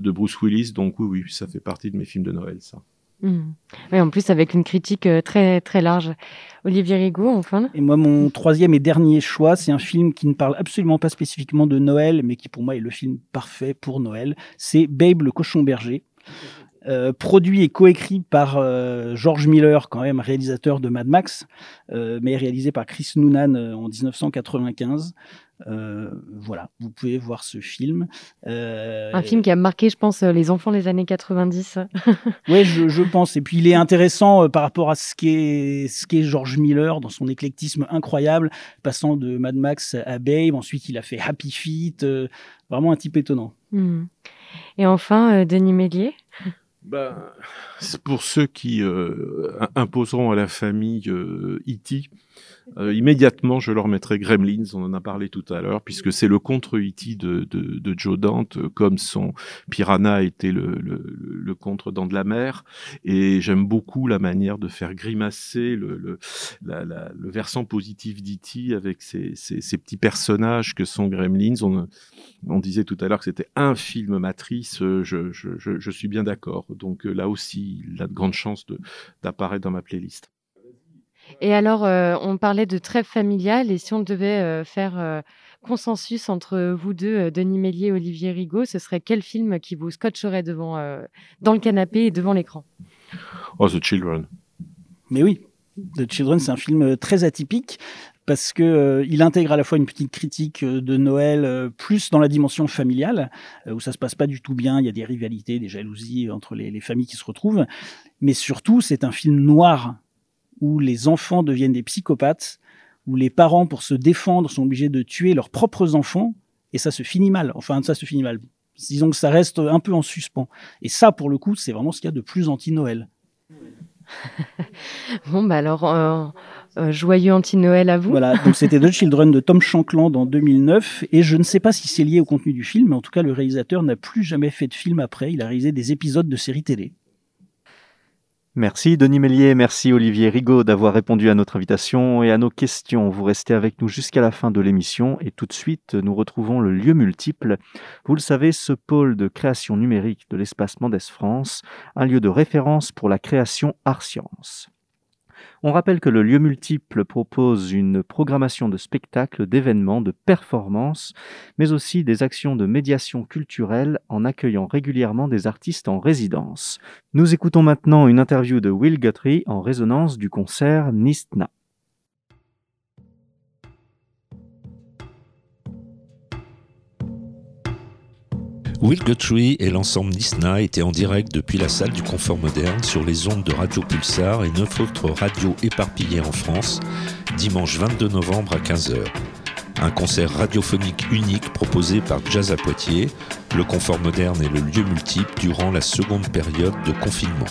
de Bruce Willis. Donc oui, oui, ça fait partie de mes films de Noël, ça. Hmm. Oui, en plus avec une critique euh, très très large. Olivier Rigaud, enfin. Et moi, mon troisième et dernier choix, c'est un film qui ne parle absolument pas spécifiquement de Noël, mais qui pour moi est le film parfait pour Noël. C'est Babe le cochon berger. Euh, produit et coécrit par euh, George Miller, quand même réalisateur de Mad Max, euh, mais réalisé par Chris Noonan en 1995. voilà, vous pouvez voir ce film. Un film qui a marqué, je pense, les enfants des années 90. oui, je, je, pense. Et puis il est intéressant par rapport à ce qu'est ce qu'est George Miller dans son éclectisme incroyable, passant de Mad Max à Babe. Ensuite, il a fait Happy Feet. vraiment un type étonnant. Hmm. Et enfin, Denis Mélier c'est pour ceux qui euh, imposeront à la famille euh, E.T., euh, immédiatement, je leur mettrai Gremlins, on en a parlé tout à l'heure, puisque c'est le contre E.T. De, Joe Dante, comme son Piranha était le, le, le contre dans de la mer. Et j'aime beaucoup la manière de faire grimacer le, versant positif d'E.T. avec ces, ces, ces, petits personnages que sont Gremlins. On, disait tout à l'heure que c'était un film matrice, je, je, suis bien d'accord. Donc là aussi, il a de grandes chances d'apparaître dans ma playlist. Et alors, euh, on parlait de trêve familiale, et si on devait euh, faire euh, consensus entre vous deux, Denis Mélier et Olivier Rigaud, ce serait quel film qui vous scotcherait devant, dans le canapé et devant l'écran? Oh, The Children. Mais oui, The Children, c'est un film très atypique parce que il intègre à la fois une petite critique de Noël plus dans la dimension familiale où ça se passe pas du tout bien, il y a des rivalités, des jalousies entre les, les familles qui se retrouvent, mais surtout c'est un film noir où les enfants deviennent des psychopathes, où les parents, pour se défendre, sont obligés de tuer leurs propres enfants, et ça se finit mal. Enfin, ça se finit mal. Disons que ça reste un peu en suspens. Et ça, pour le coup, c'est vraiment ce qu'il y a de plus anti-Noël. bon, bah alors, euh, euh, joyeux anti-Noël à vous. Voilà, donc c'était The Children de Tom Shankland en 2009, et je ne sais pas si c'est lié au contenu du film, mais en tout cas, le réalisateur n'a plus jamais fait de film après. Il a réalisé des épisodes de séries télé. Merci Denis Mélier, merci Olivier Rigaud d'avoir répondu à notre invitation et à nos questions. Vous restez avec nous jusqu'à la fin de l'émission et tout de suite nous retrouvons le lieu multiple. Vous le savez, ce pôle de création numérique de l'espace Mendes France, un lieu de référence pour la création art science. On rappelle que le lieu multiple propose une programmation de spectacles, d'événements, de performances, mais aussi des actions de médiation culturelle en accueillant régulièrement des artistes en résidence. Nous écoutons maintenant une interview de Will Guthrie en résonance du concert Nistna. Will Guthrie et l'ensemble Nisna étaient en direct depuis la salle du Confort Moderne sur les ondes de Radio Pulsar et neuf autres radios éparpillées en France, dimanche 22 novembre à 15h. Un concert radiophonique unique proposé par Jazz à Poitiers, le Confort Moderne et le lieu multiple durant la seconde période de confinement.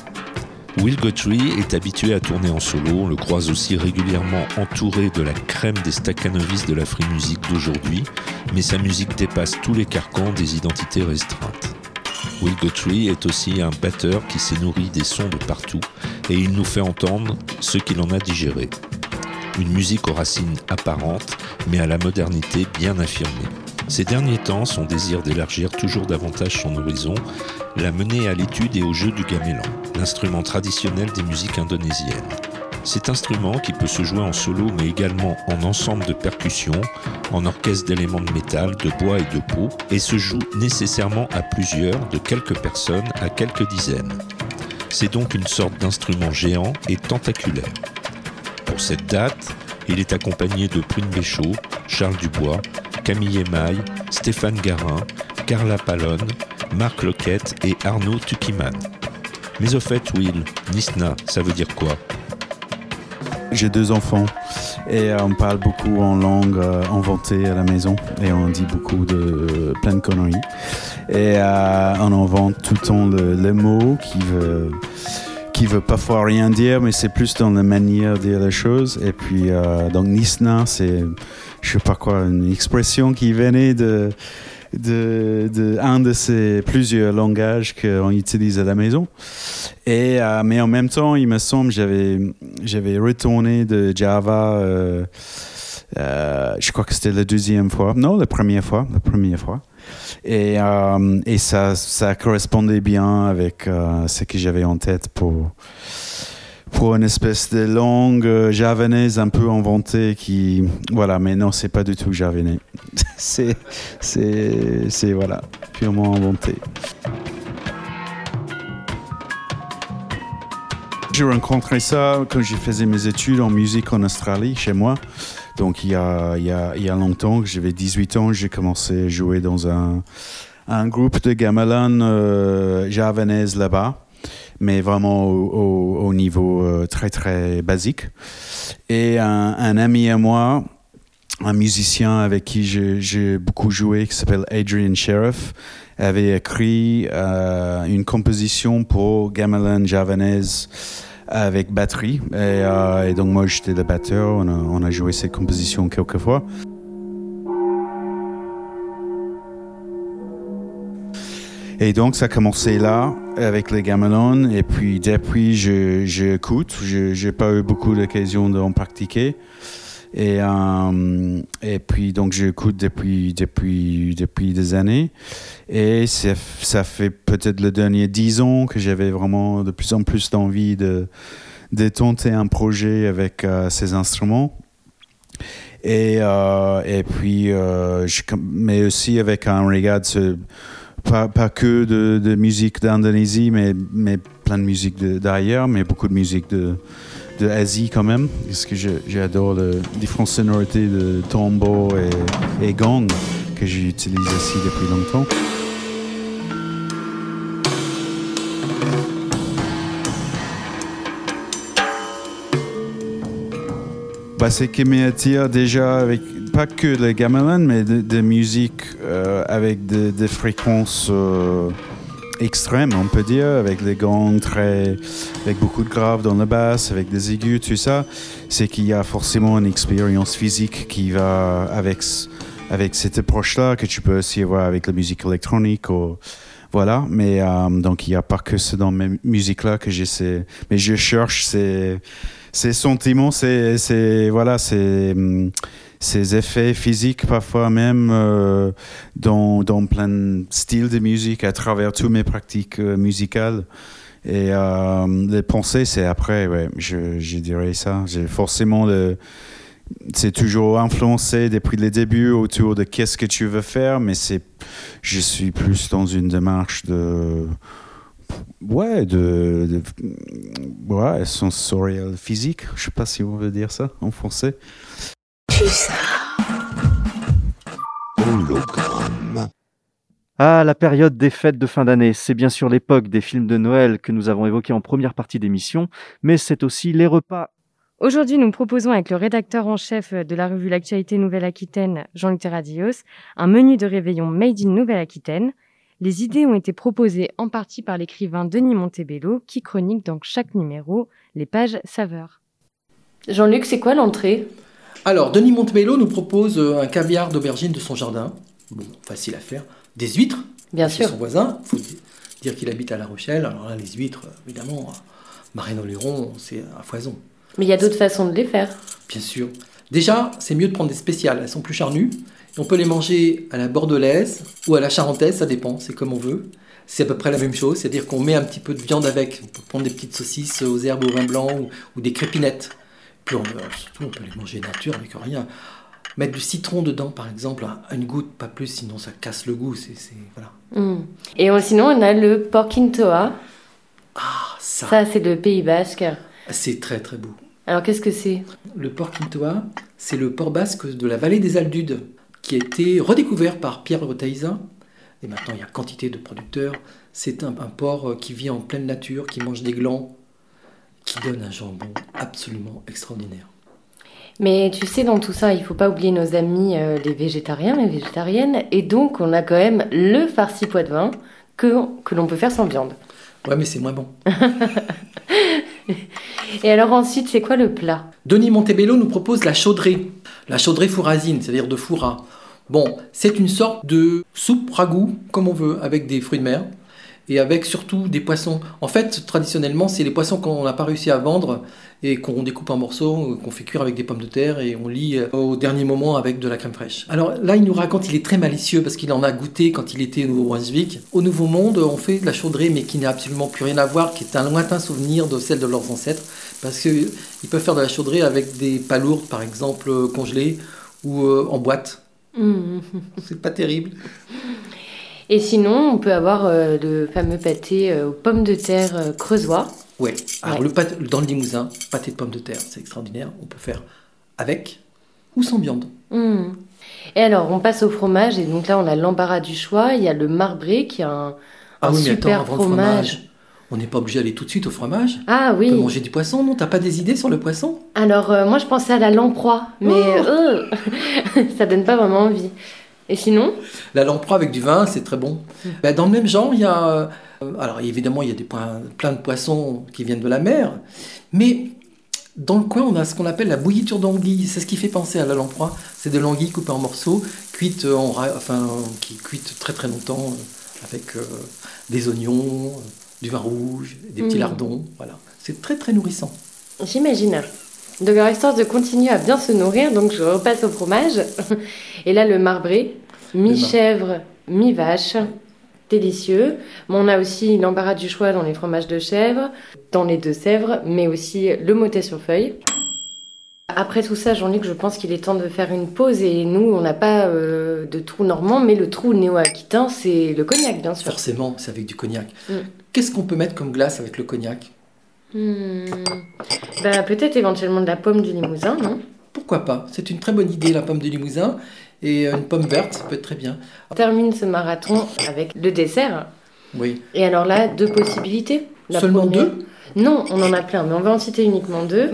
Will Guthrie est habitué à tourner en solo, on le croise aussi régulièrement entouré de la crème des staccanovistes de la free music d'aujourd'hui, mais sa musique dépasse tous les carcans des identités restreintes. Will Guthrie est aussi un batteur qui s'est nourri des sons de partout et il nous fait entendre ce qu'il en a digéré. Une musique aux racines apparentes, mais à la modernité bien affirmée. Ces derniers temps, son désir d'élargir toujours davantage son horizon l'a mené à l'étude et au jeu du gamelan, l'instrument traditionnel des musiques indonésiennes. Cet instrument, qui peut se jouer en solo mais également en ensemble de percussions, en orchestre d'éléments de métal, de bois et de peau, et se joue nécessairement à plusieurs, de quelques personnes à quelques dizaines. C'est donc une sorte d'instrument géant et tentaculaire. Pour cette date, il est accompagné de Prune Béchaud, Charles Dubois, Camille Emaille, Stéphane Garin, Carla Pallone, Marc Loquette et Arnaud Tukiman. Mais au fait, Will, Nisna, ça veut dire quoi? J'ai deux enfants et euh, on parle beaucoup en langue euh, inventée à la maison et on dit beaucoup de euh, plein de conneries. Et on invente tout le temps le, mot qui veut qui parfois rien dire, mais c'est plus dans la manière de dire les choses. Et puis, donc, Nisna, c'est, je sais pas quoi, une expression qui venait de, de, un de ces plusieurs langages qu'on utilise à la maison. Et, euh, mais en même temps, il me semble, j'avais, j'avais retourné de Java, euh, euh, je crois que c'était la deuxième fois, non, la première fois, la première fois. Et, et ça, ça correspondait bien avec ce que j'avais en tête pour pour une espèce de langue euh, javanaise un peu inventée qui voilà mais non c'est pas du tout javanais. C'est c'est voilà purement inventé. J'ai rencontré ça quand j'ai faisais mes études en musique en Australie chez moi. Donc il y a, il y a, il y a longtemps j'avais 18 ans j'ai commencé à jouer dans un un groupe de gamelan euh, javanaise là-bas mais vraiment au, niveau euh, très très basique. Et un, ami à moi, un musicien avec qui j'ai beaucoup joué, qui s'appelle Adrian Sheriff, avait écrit euh, une composition pour gamelan javanaise avec batterie. Et, euh, et donc moi j'étais le batteur, on a joué cette composition quelques fois. Et donc, ça a commencé là, avec les gamelons. Et puis, depuis, j'écoute. Je n'ai pas eu beaucoup d'occasion d'en pratiquer. Et, euh, et puis, donc, j'écoute depuis, depuis, depuis des années. Et ça fait peut-être le dernier dix ans que j'avais vraiment de plus en plus d'envie de, de tenter un projet avec euh, ces instruments. Et, euh, et puis, mais aussi avec un regard, ce- pas, que de, musique d'Indonésie, mais, mais plein de musique d'ailleurs, mais beaucoup de musique de, de Asie quand même, parce que j'adore les différentes sonorités de tambour et, et gong que j'utilise aussi depuis longtemps. Bah, c'est qui m'attire déjà avec pas que le gamelan, mais de, de musique euh, avec des des fréquences euh, extrêmes, on peut dire, avec les gongs très, avec beaucoup de graves dans la basse, avec des aigus, tout ça. C'est qu'il y a forcément une expérience physique qui va avec avec cette approche-là que tu peux aussi avoir avec la musique électronique voilà. Mais euh, donc il n'y a pas que ce dans mes musiques-là que j'essaie, mais je cherche ces ces sentiments, ces, ces- voilà, ces, hum, ces effets physiques parfois même euh, dans, dans plein de styles de musique à travers toutes mes pratiques euh, musicales. Et euh, les pensées, c'est après, ouais, je, je dirais ça. J'ai forcément le, c'est toujours influencé depuis le début autour de qu'est-ce que tu veux faire, mais c'est, je suis plus dans une démarche de, ouais, de, de ouais, sensoriel physique. Je sais pas si on veut dire ça en français. Hologramme. Ah, la période des fêtes de fin d'année, c'est bien sûr l'époque des films de Noël que nous avons évoqués en première partie d'émission, mais c'est aussi les repas. Aujourd'hui, nous proposons avec le rédacteur en chef de la revue L'actualité Nouvelle-Aquitaine, Jean-Luc Terradios, un menu de réveillon Made in Nouvelle-Aquitaine. Les idées ont été proposées en partie par l'écrivain Denis Montebello, qui chronique dans chaque numéro les pages saveurs. Jean-Luc, c'est quoi l'entrée? Alors, Denis Montebello nous propose euh, un caviar d'aubergine de son jardin. Bon, facile à faire. Des huîtres. Bien sûr. son voisin. Il faut di- dire qu'il habite à La Rochelle. Alors là, les huîtres, euh, évidemment, Marine-Oléron, c'est à foison. Mais il y a d'autres façons de les faire. Bien sûr. Déjà, c'est mieux de prendre des spéciales. Elles sont plus charnues. On peut les manger à la bordelaise ou à la charentaise, ça dépend, c'est comme on veut. C'est à peu près la même chose, c'est-à-dire qu'on met un petit peu de viande avec. On peut prendre des petites saucisses aux herbes au vin blanc ou, ou des crépinettes. Puis on, euh, surtout, on peut les manger nature avec rien. Mettre du citron dedans, par exemple, une goutte, pas plus, sinon ça casse le goût. C'est, voilà. Hmm. Et on- sinon, on a le porkintoa. Ah, ça, Ça, c'est le Pays Basque. c'est très très beau. Alors, qu'est-ce que c'est? Le port Quintoa, c'est le port basque de la vallée des Aldudes, qui a été redécouvert par Pierre Retaïza. Et maintenant, il y a quantité de producteurs. C'est un, un porc euh, qui vit en pleine nature, qui mange des glands, qui donne un jambon absolument extraordinaire. Mais tu sais, dans tout ça, il faut pas oublier nos amis euh, les végétariens, les végétariennes. Et donc, on a quand même le farci pois de vin que, que l'on peut faire sans viande. Ouais, mais c'est moins bon. Et alors ensuite, c'est quoi le plat? Denis Montebello nous propose la chaudrée. La chaudrée fourrasine, c'est-à-dire de fourra. Bon, c'est une sorte de soupe ragoût, comme on veut, avec des fruits de mer et avec surtout des poissons. En fait, traditionnellement, c'est les poissons qu'on n'a pas réussi à vendre et qu'on découpe en morceaux, euh, qu'on fait cuire avec des pommes de terre et on lit euh, au dernier moment avec de la crème fraîche. Alors là, il nous raconte, il est très malicieux parce qu'il en a goûté quand il était au Brunswick. Au Nouveau Monde, on fait de la chaudrée, mais qui n'a absolument plus rien à voir, qui est un lointain souvenir de celle de leurs ancêtres, parce qu'ils peuvent faire de la chaudrée avec des palourdes, par exemple, euh, congelées ou euh, en boîte. Hmm. C'est pas terrible. Et sinon, on peut avoir euh, le fameux pâté euh, aux pommes de terre euh, creusois. Ouais. Alors Ouais. le pâté, dans le Limousin, pâté de pommes de terre, c'est extraordinaire. On peut faire avec ou sans viande. Hmm. Et alors, on passe au fromage. Et donc là, on a l'embarras du choix. Il y a le marbré qui a un, Ah un oui, attends, super fromage. On n'est pas obligé d'aller tout de suite au fromage. Ah oui. On peut manger du poisson, non? T'as pas des idées sur le poisson? Alors, euh, moi, je pensais à la lamproie, mais Oh euh, ça donne pas vraiment envie. Et sinon? La lamproie avec du vin, c'est très bon. Ben, dans le même genre, il y a. euh, alors évidemment, il y a des points- plein de poissons qui viennent de la mer, mais dans le coin, on a ce qu'on appelle la bouilliture d'anguille. C'est ce qui fait penser à la lamproie. C'est de l'anguille coupée en morceaux, cuite en, enfin, qui cuite très très longtemps euh, avec euh, des oignons, euh, du vin rouge, des petits Mm. lardons. Voilà, c'est très très nourrissant. J'imagine. Donc, alors, histoire de continuer à bien se nourrir, donc je repasse au fromage. Et là, le marbré, mi-chèvre, mi-vache. délicieux. Mais on a aussi l'embarras du choix dans les fromages de chèvre, dans les deux Sèvres, mais aussi le motet sur feuille. Après tout ça, Jean-Luc, je pense qu'il est temps de faire une pause et nous, on n'a pas euh, de trou normand, mais le trou néo-aquitain, c'est le cognac, bien sûr. Forcément, c'est avec du cognac. Mm. Qu'est-ce qu'on peut mettre comme glace avec le cognac? Hmm. Bah, peut-être éventuellement de la pomme du Limousin, non? Pourquoi pas? C'est une très bonne idée, la pomme de Limousin. Et une pomme verte, ça peut être très bien. On termine ce marathon avec le dessert. Oui. Et alors là, deux possibilités. La Seulement première- deux? Non, on en a plein, mais on va en citer uniquement deux.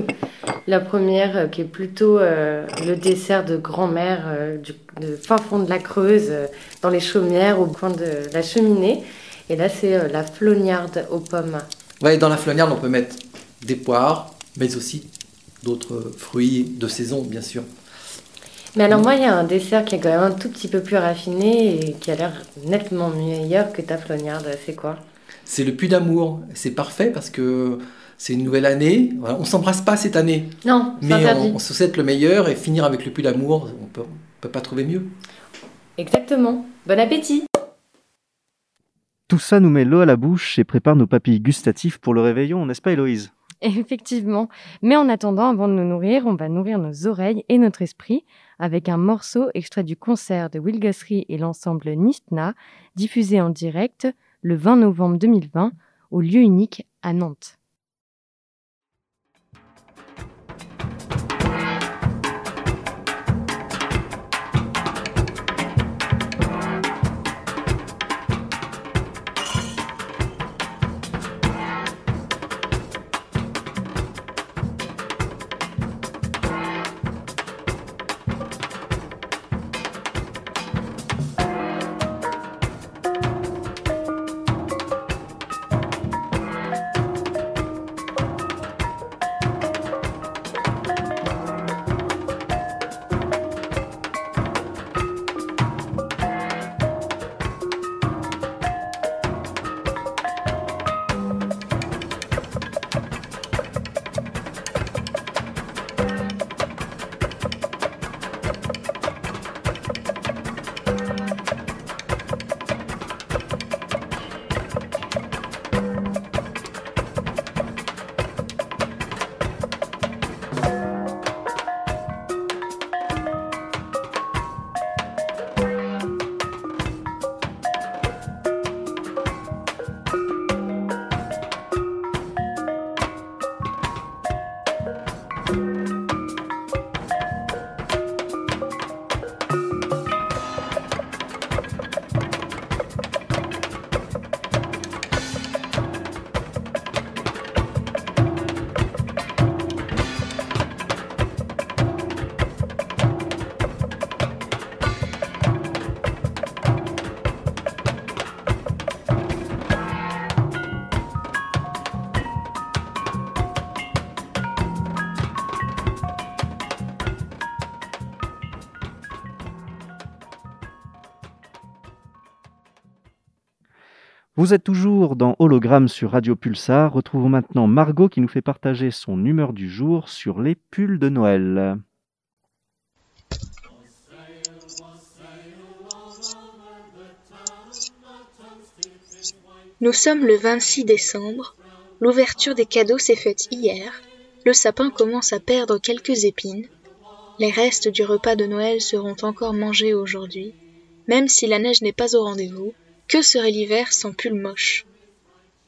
La première, euh, qui est plutôt euh, le dessert de grand-mère euh, du de fin fond de la Creuse, euh, dans les chaumières, au coin de la cheminée. Et là, c'est euh, la flognarde aux pommes. Ouais, dans la flognarde, on peut mettre des poires, mais aussi d'autres fruits de saison, bien sûr. Mais alors moi, il y a un dessert qui est quand même un tout petit peu plus raffiné et qui a l'air nettement meilleur que ta flognarde. C'est quoi? C'est le puits d'amour. C'est parfait parce que c'est une nouvelle année. Voilà, on s'embrasse pas cette année. Non, Mais on se souhaite le meilleur et finir avec le puits d'amour, on peut, on peut pas trouver mieux. Exactement. Bon appétit Tout ça nous met l'eau à la bouche et prépare nos papilles gustatives pour le réveillon, n'est-ce pas Héloïse? Effectivement. Mais en attendant, avant de nous nourrir, on va nourrir nos oreilles et notre esprit avec un morceau extrait du concert de Will Guthrie et l'ensemble Nistna, diffusé en direct le 20 novembre 2020 au lieu unique à Nantes. Vous êtes toujours dans Hologramme sur Radio Pulsar. Retrouvons maintenant Margot qui nous fait partager son humeur du jour sur les pulls de Noël. Nous sommes le 26 décembre. L'ouverture des cadeaux s'est faite hier. Le sapin commence à perdre quelques épines. Les restes du repas de Noël seront encore mangés aujourd'hui. Même si la neige n'est pas au rendez-vous, que serait l'hiver sans pull moche?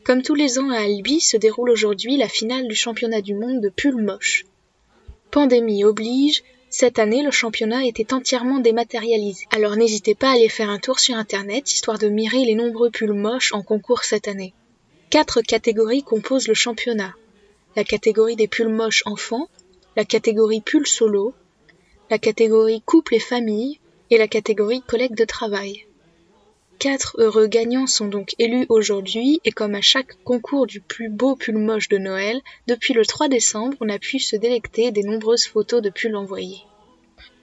Comme tous les ans à Albi se déroule aujourd'hui la finale du championnat du monde de pull moche. Pandémie oblige, cette année le championnat était entièrement dématérialisé. Alors n'hésitez pas à aller faire un tour sur internet histoire de mirer les nombreux pulls moches en concours cette année. Quatre catégories composent le championnat. La catégorie des pulls moches enfants, la catégorie pull solo, la catégorie couple et famille et la catégorie collègue de travail. Quatre heureux gagnants sont donc élus aujourd'hui et comme à chaque concours du plus beau pull moche de Noël, depuis le 3 décembre, on a pu se délecter des nombreuses photos de pulls envoyés.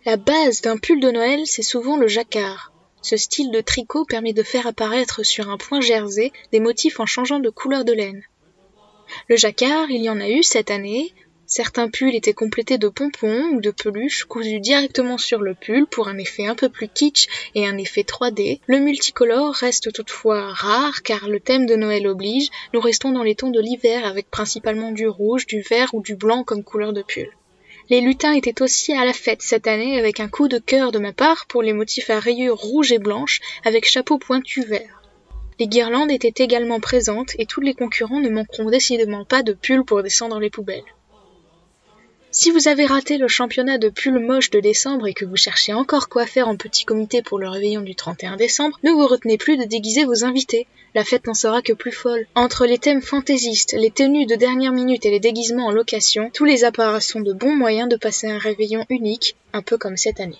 La base d'un pull de Noël, c'est souvent le jacquard. Ce style de tricot permet de faire apparaître sur un point jersey des motifs en changeant de couleur de laine. Le jacquard, il y en a eu cette année. Certains pulls étaient complétés de pompons ou de peluches cousus directement sur le pull pour un effet un peu plus kitsch et un effet 3D. Le multicolore reste toutefois rare car le thème de Noël oblige, nous restons dans les tons de l'hiver avec principalement du rouge, du vert ou du blanc comme couleur de pull. Les lutins étaient aussi à la fête cette année avec un coup de cœur de ma part pour les motifs à rayures rouges et blanches avec chapeau pointu vert. Les guirlandes étaient également présentes et tous les concurrents ne manqueront décidément pas de pulls pour descendre les poubelles. Si vous avez raté le championnat de pull moche de décembre et que vous cherchez encore quoi faire en petit comité pour le réveillon du 31 décembre, ne vous retenez plus de déguiser vos invités. La fête n'en sera que plus folle. Entre les thèmes fantaisistes, les tenues de dernière minute et les déguisements en location, tous les appareils sont de bons moyens de passer un réveillon unique, un peu comme cette année.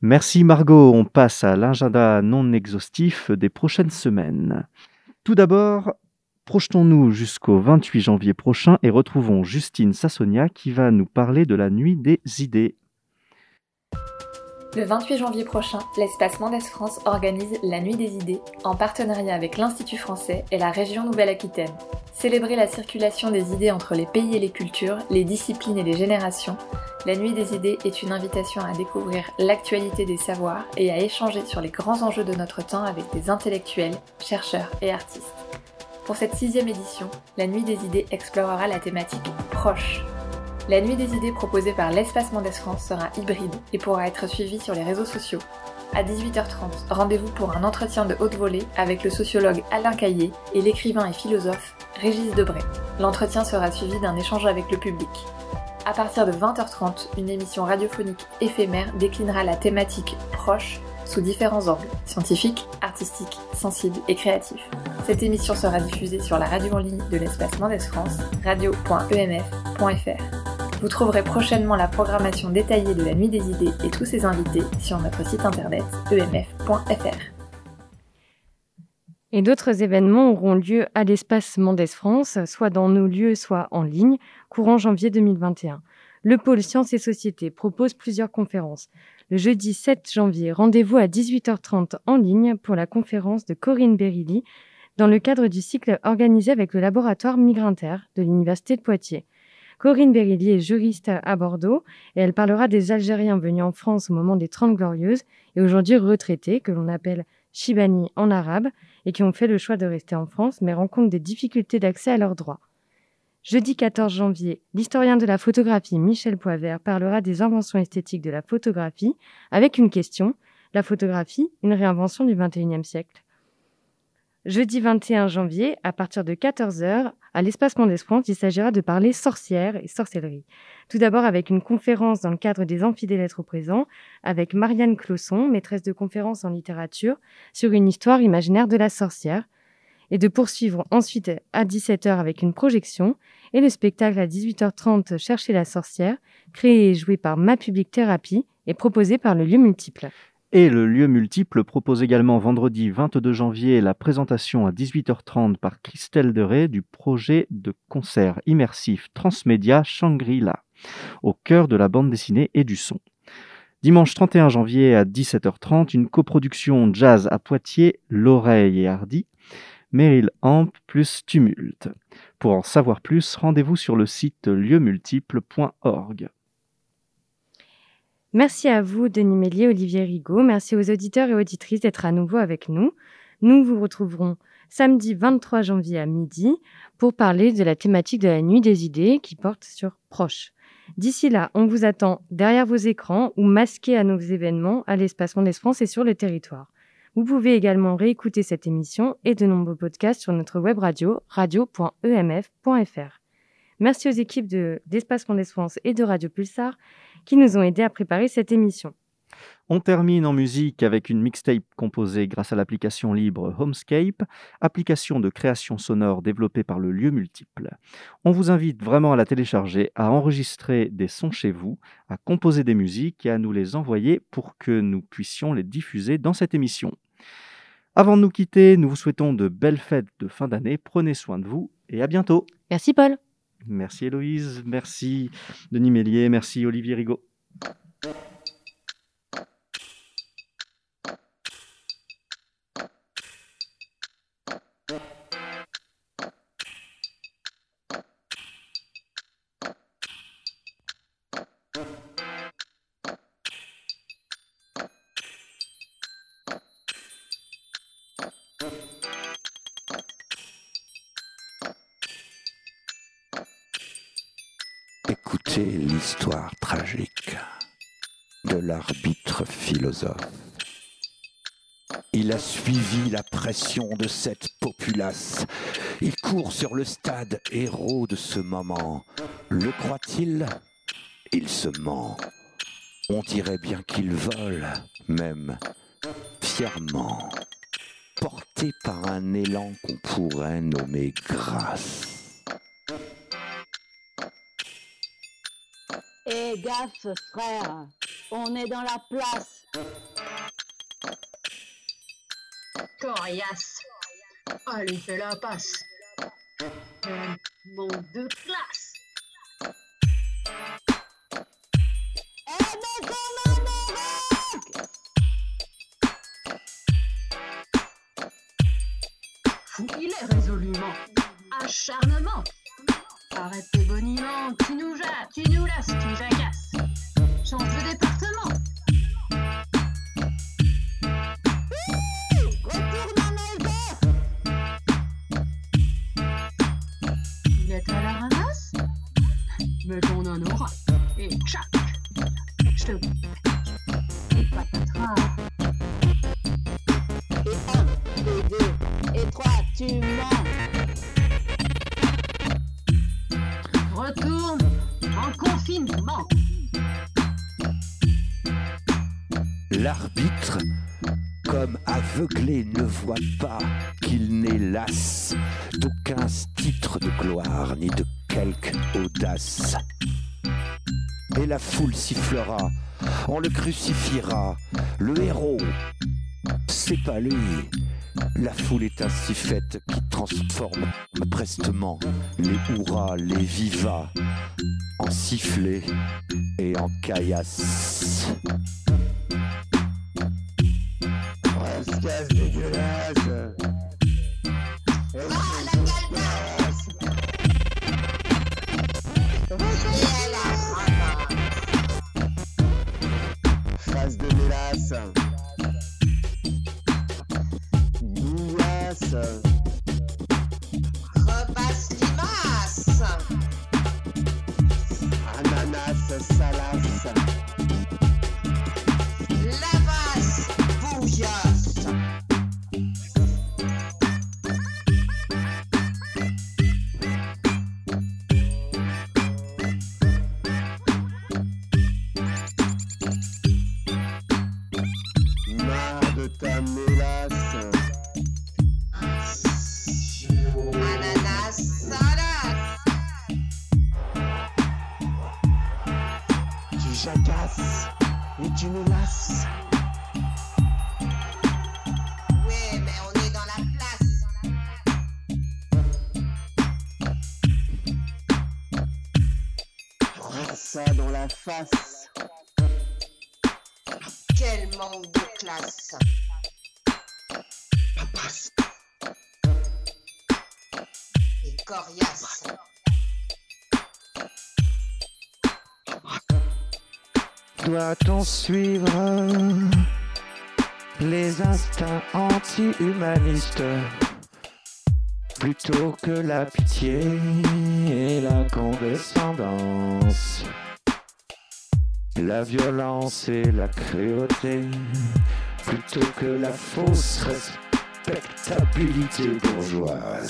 Merci Margot, on passe à l'agenda non exhaustif des prochaines semaines. Tout d'abord, projetons-nous jusqu'au 28 janvier prochain et retrouvons Justine Sassonia qui va nous parler de la nuit des idées. Le 28 janvier prochain, l'espace Mendes France organise la Nuit des idées en partenariat avec l'Institut français et la région Nouvelle-Aquitaine. Célébrer la circulation des idées entre les pays et les cultures, les disciplines et les générations, la Nuit des idées est une invitation à découvrir l'actualité des savoirs et à échanger sur les grands enjeux de notre temps avec des intellectuels, chercheurs et artistes. Pour cette sixième édition, la Nuit des idées explorera la thématique proche la nuit des idées proposée par l'Espace Mendes France sera hybride et pourra être suivie sur les réseaux sociaux. À 18h30, rendez-vous pour un entretien de haute volée avec le sociologue Alain Caillé et l'écrivain et philosophe Régis Debray. L'entretien sera suivi d'un échange avec le public. À partir de 20h30, une émission radiophonique éphémère déclinera la thématique proche sous différents angles, scientifiques, artistiques, sensibles et créatifs. Cette émission sera diffusée sur la radio en ligne de l'espace Mendes France, radio.emf.fr. Vous trouverez prochainement la programmation détaillée de la Nuit des idées et tous ses invités sur notre site internet emf.fr. Et d'autres événements auront lieu à l'espace Mendes France, soit dans nos lieux, soit en ligne, courant janvier 2021. Le pôle Sciences et Sociétés propose plusieurs conférences. Le jeudi 7 janvier, rendez-vous à 18h30 en ligne pour la conférence de Corinne Berilli dans le cadre du cycle organisé avec le laboratoire Migrinter de l'Université de Poitiers. Corinne Berilli est juriste à Bordeaux et elle parlera des Algériens venus en France au moment des Trente Glorieuses et aujourd'hui retraités, que l'on appelle Shibani en arabe, et qui ont fait le choix de rester en France mais rencontrent des difficultés d'accès à leurs droits. Jeudi 14 janvier, l'historien de la photographie Michel Poivert parlera des inventions esthétiques de la photographie avec une question la photographie, une réinvention du XXIe siècle. Jeudi 21 janvier, à partir de 14h, à l'espace Mendes France, il s'agira de parler sorcière et sorcellerie. Tout d'abord avec une conférence dans le cadre des Amphis des lettres au présent, avec Marianne Closson, maîtresse de conférence en littérature, sur une histoire imaginaire de la sorcière, et de poursuivre ensuite à 17h avec une projection, et le spectacle à 18h30 Chercher la sorcière, créé et joué par Ma Public Thérapie et proposé par le lieu multiple. Et le lieu multiple propose également vendredi 22 janvier la présentation à 18h30 par Christelle Deray du projet de concert immersif transmédia Shangri-La, au cœur de la bande dessinée et du son. Dimanche 31 janvier à 17h30, une coproduction jazz à Poitiers, L'Oreille et Hardy, Meryl Amp plus Tumulte. Pour en savoir plus, rendez-vous sur le site lieumultiple.org. Merci à vous, Denis Mélier, Olivier Rigaud. Merci aux auditeurs et auditrices d'être à nouveau avec nous. Nous vous retrouverons samedi 23 janvier à midi pour parler de la thématique de la nuit des idées qui porte sur proche. D'ici là, on vous attend derrière vos écrans ou masqués à nos événements à l'espace Mondes France et sur le territoire. Vous pouvez également réécouter cette émission et de nombreux podcasts sur notre web radio radio.emf.fr. Merci aux équipes d'Espace Mondes France et de Radio Pulsar qui nous ont aidés à préparer cette émission. On termine en musique avec une mixtape composée grâce à l'application libre Homescape, application de création sonore développée par le lieu multiple. On vous invite vraiment à la télécharger, à enregistrer des sons chez vous, à composer des musiques et à nous les envoyer pour que nous puissions les diffuser dans cette émission. Avant de nous quitter, nous vous souhaitons de belles fêtes de fin d'année, prenez soin de vous et à bientôt. Merci Paul. Merci Héloïse, merci Denis Mélier, merci Olivier Rigaud. Il a suivi la pression de cette populace. Il court sur le stade héros de ce moment. Le croit-il? Il se ment. On dirait bien qu'il vole, même fièrement, porté par un élan qu'on pourrait nommer grâce. Eh gaffe, frère, on est dans la place. Coriace. Allez, fais la passe. Manque de classe. Mens. Retourne en confinement. L'arbitre, comme aveuglé, ne voit pas qu'il n'est las d'aucun titre de gloire ni de quelque audace. Et la foule sifflera, on le crucifiera, le héros, c'est pas lui. La foule est ainsi faite qui transforme prestement les hurrahs, les vivas en sifflets et en caillasses. Ça dans la face. Quel manque de classe. Papasse Et coriace. Doit-on suivre les instincts anti-humanistes? Plutôt que la pitié et la condescendance. La violence et la cruauté. Plutôt que la fausse respectabilité bourgeoise.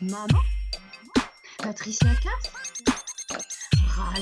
Maman? Patricia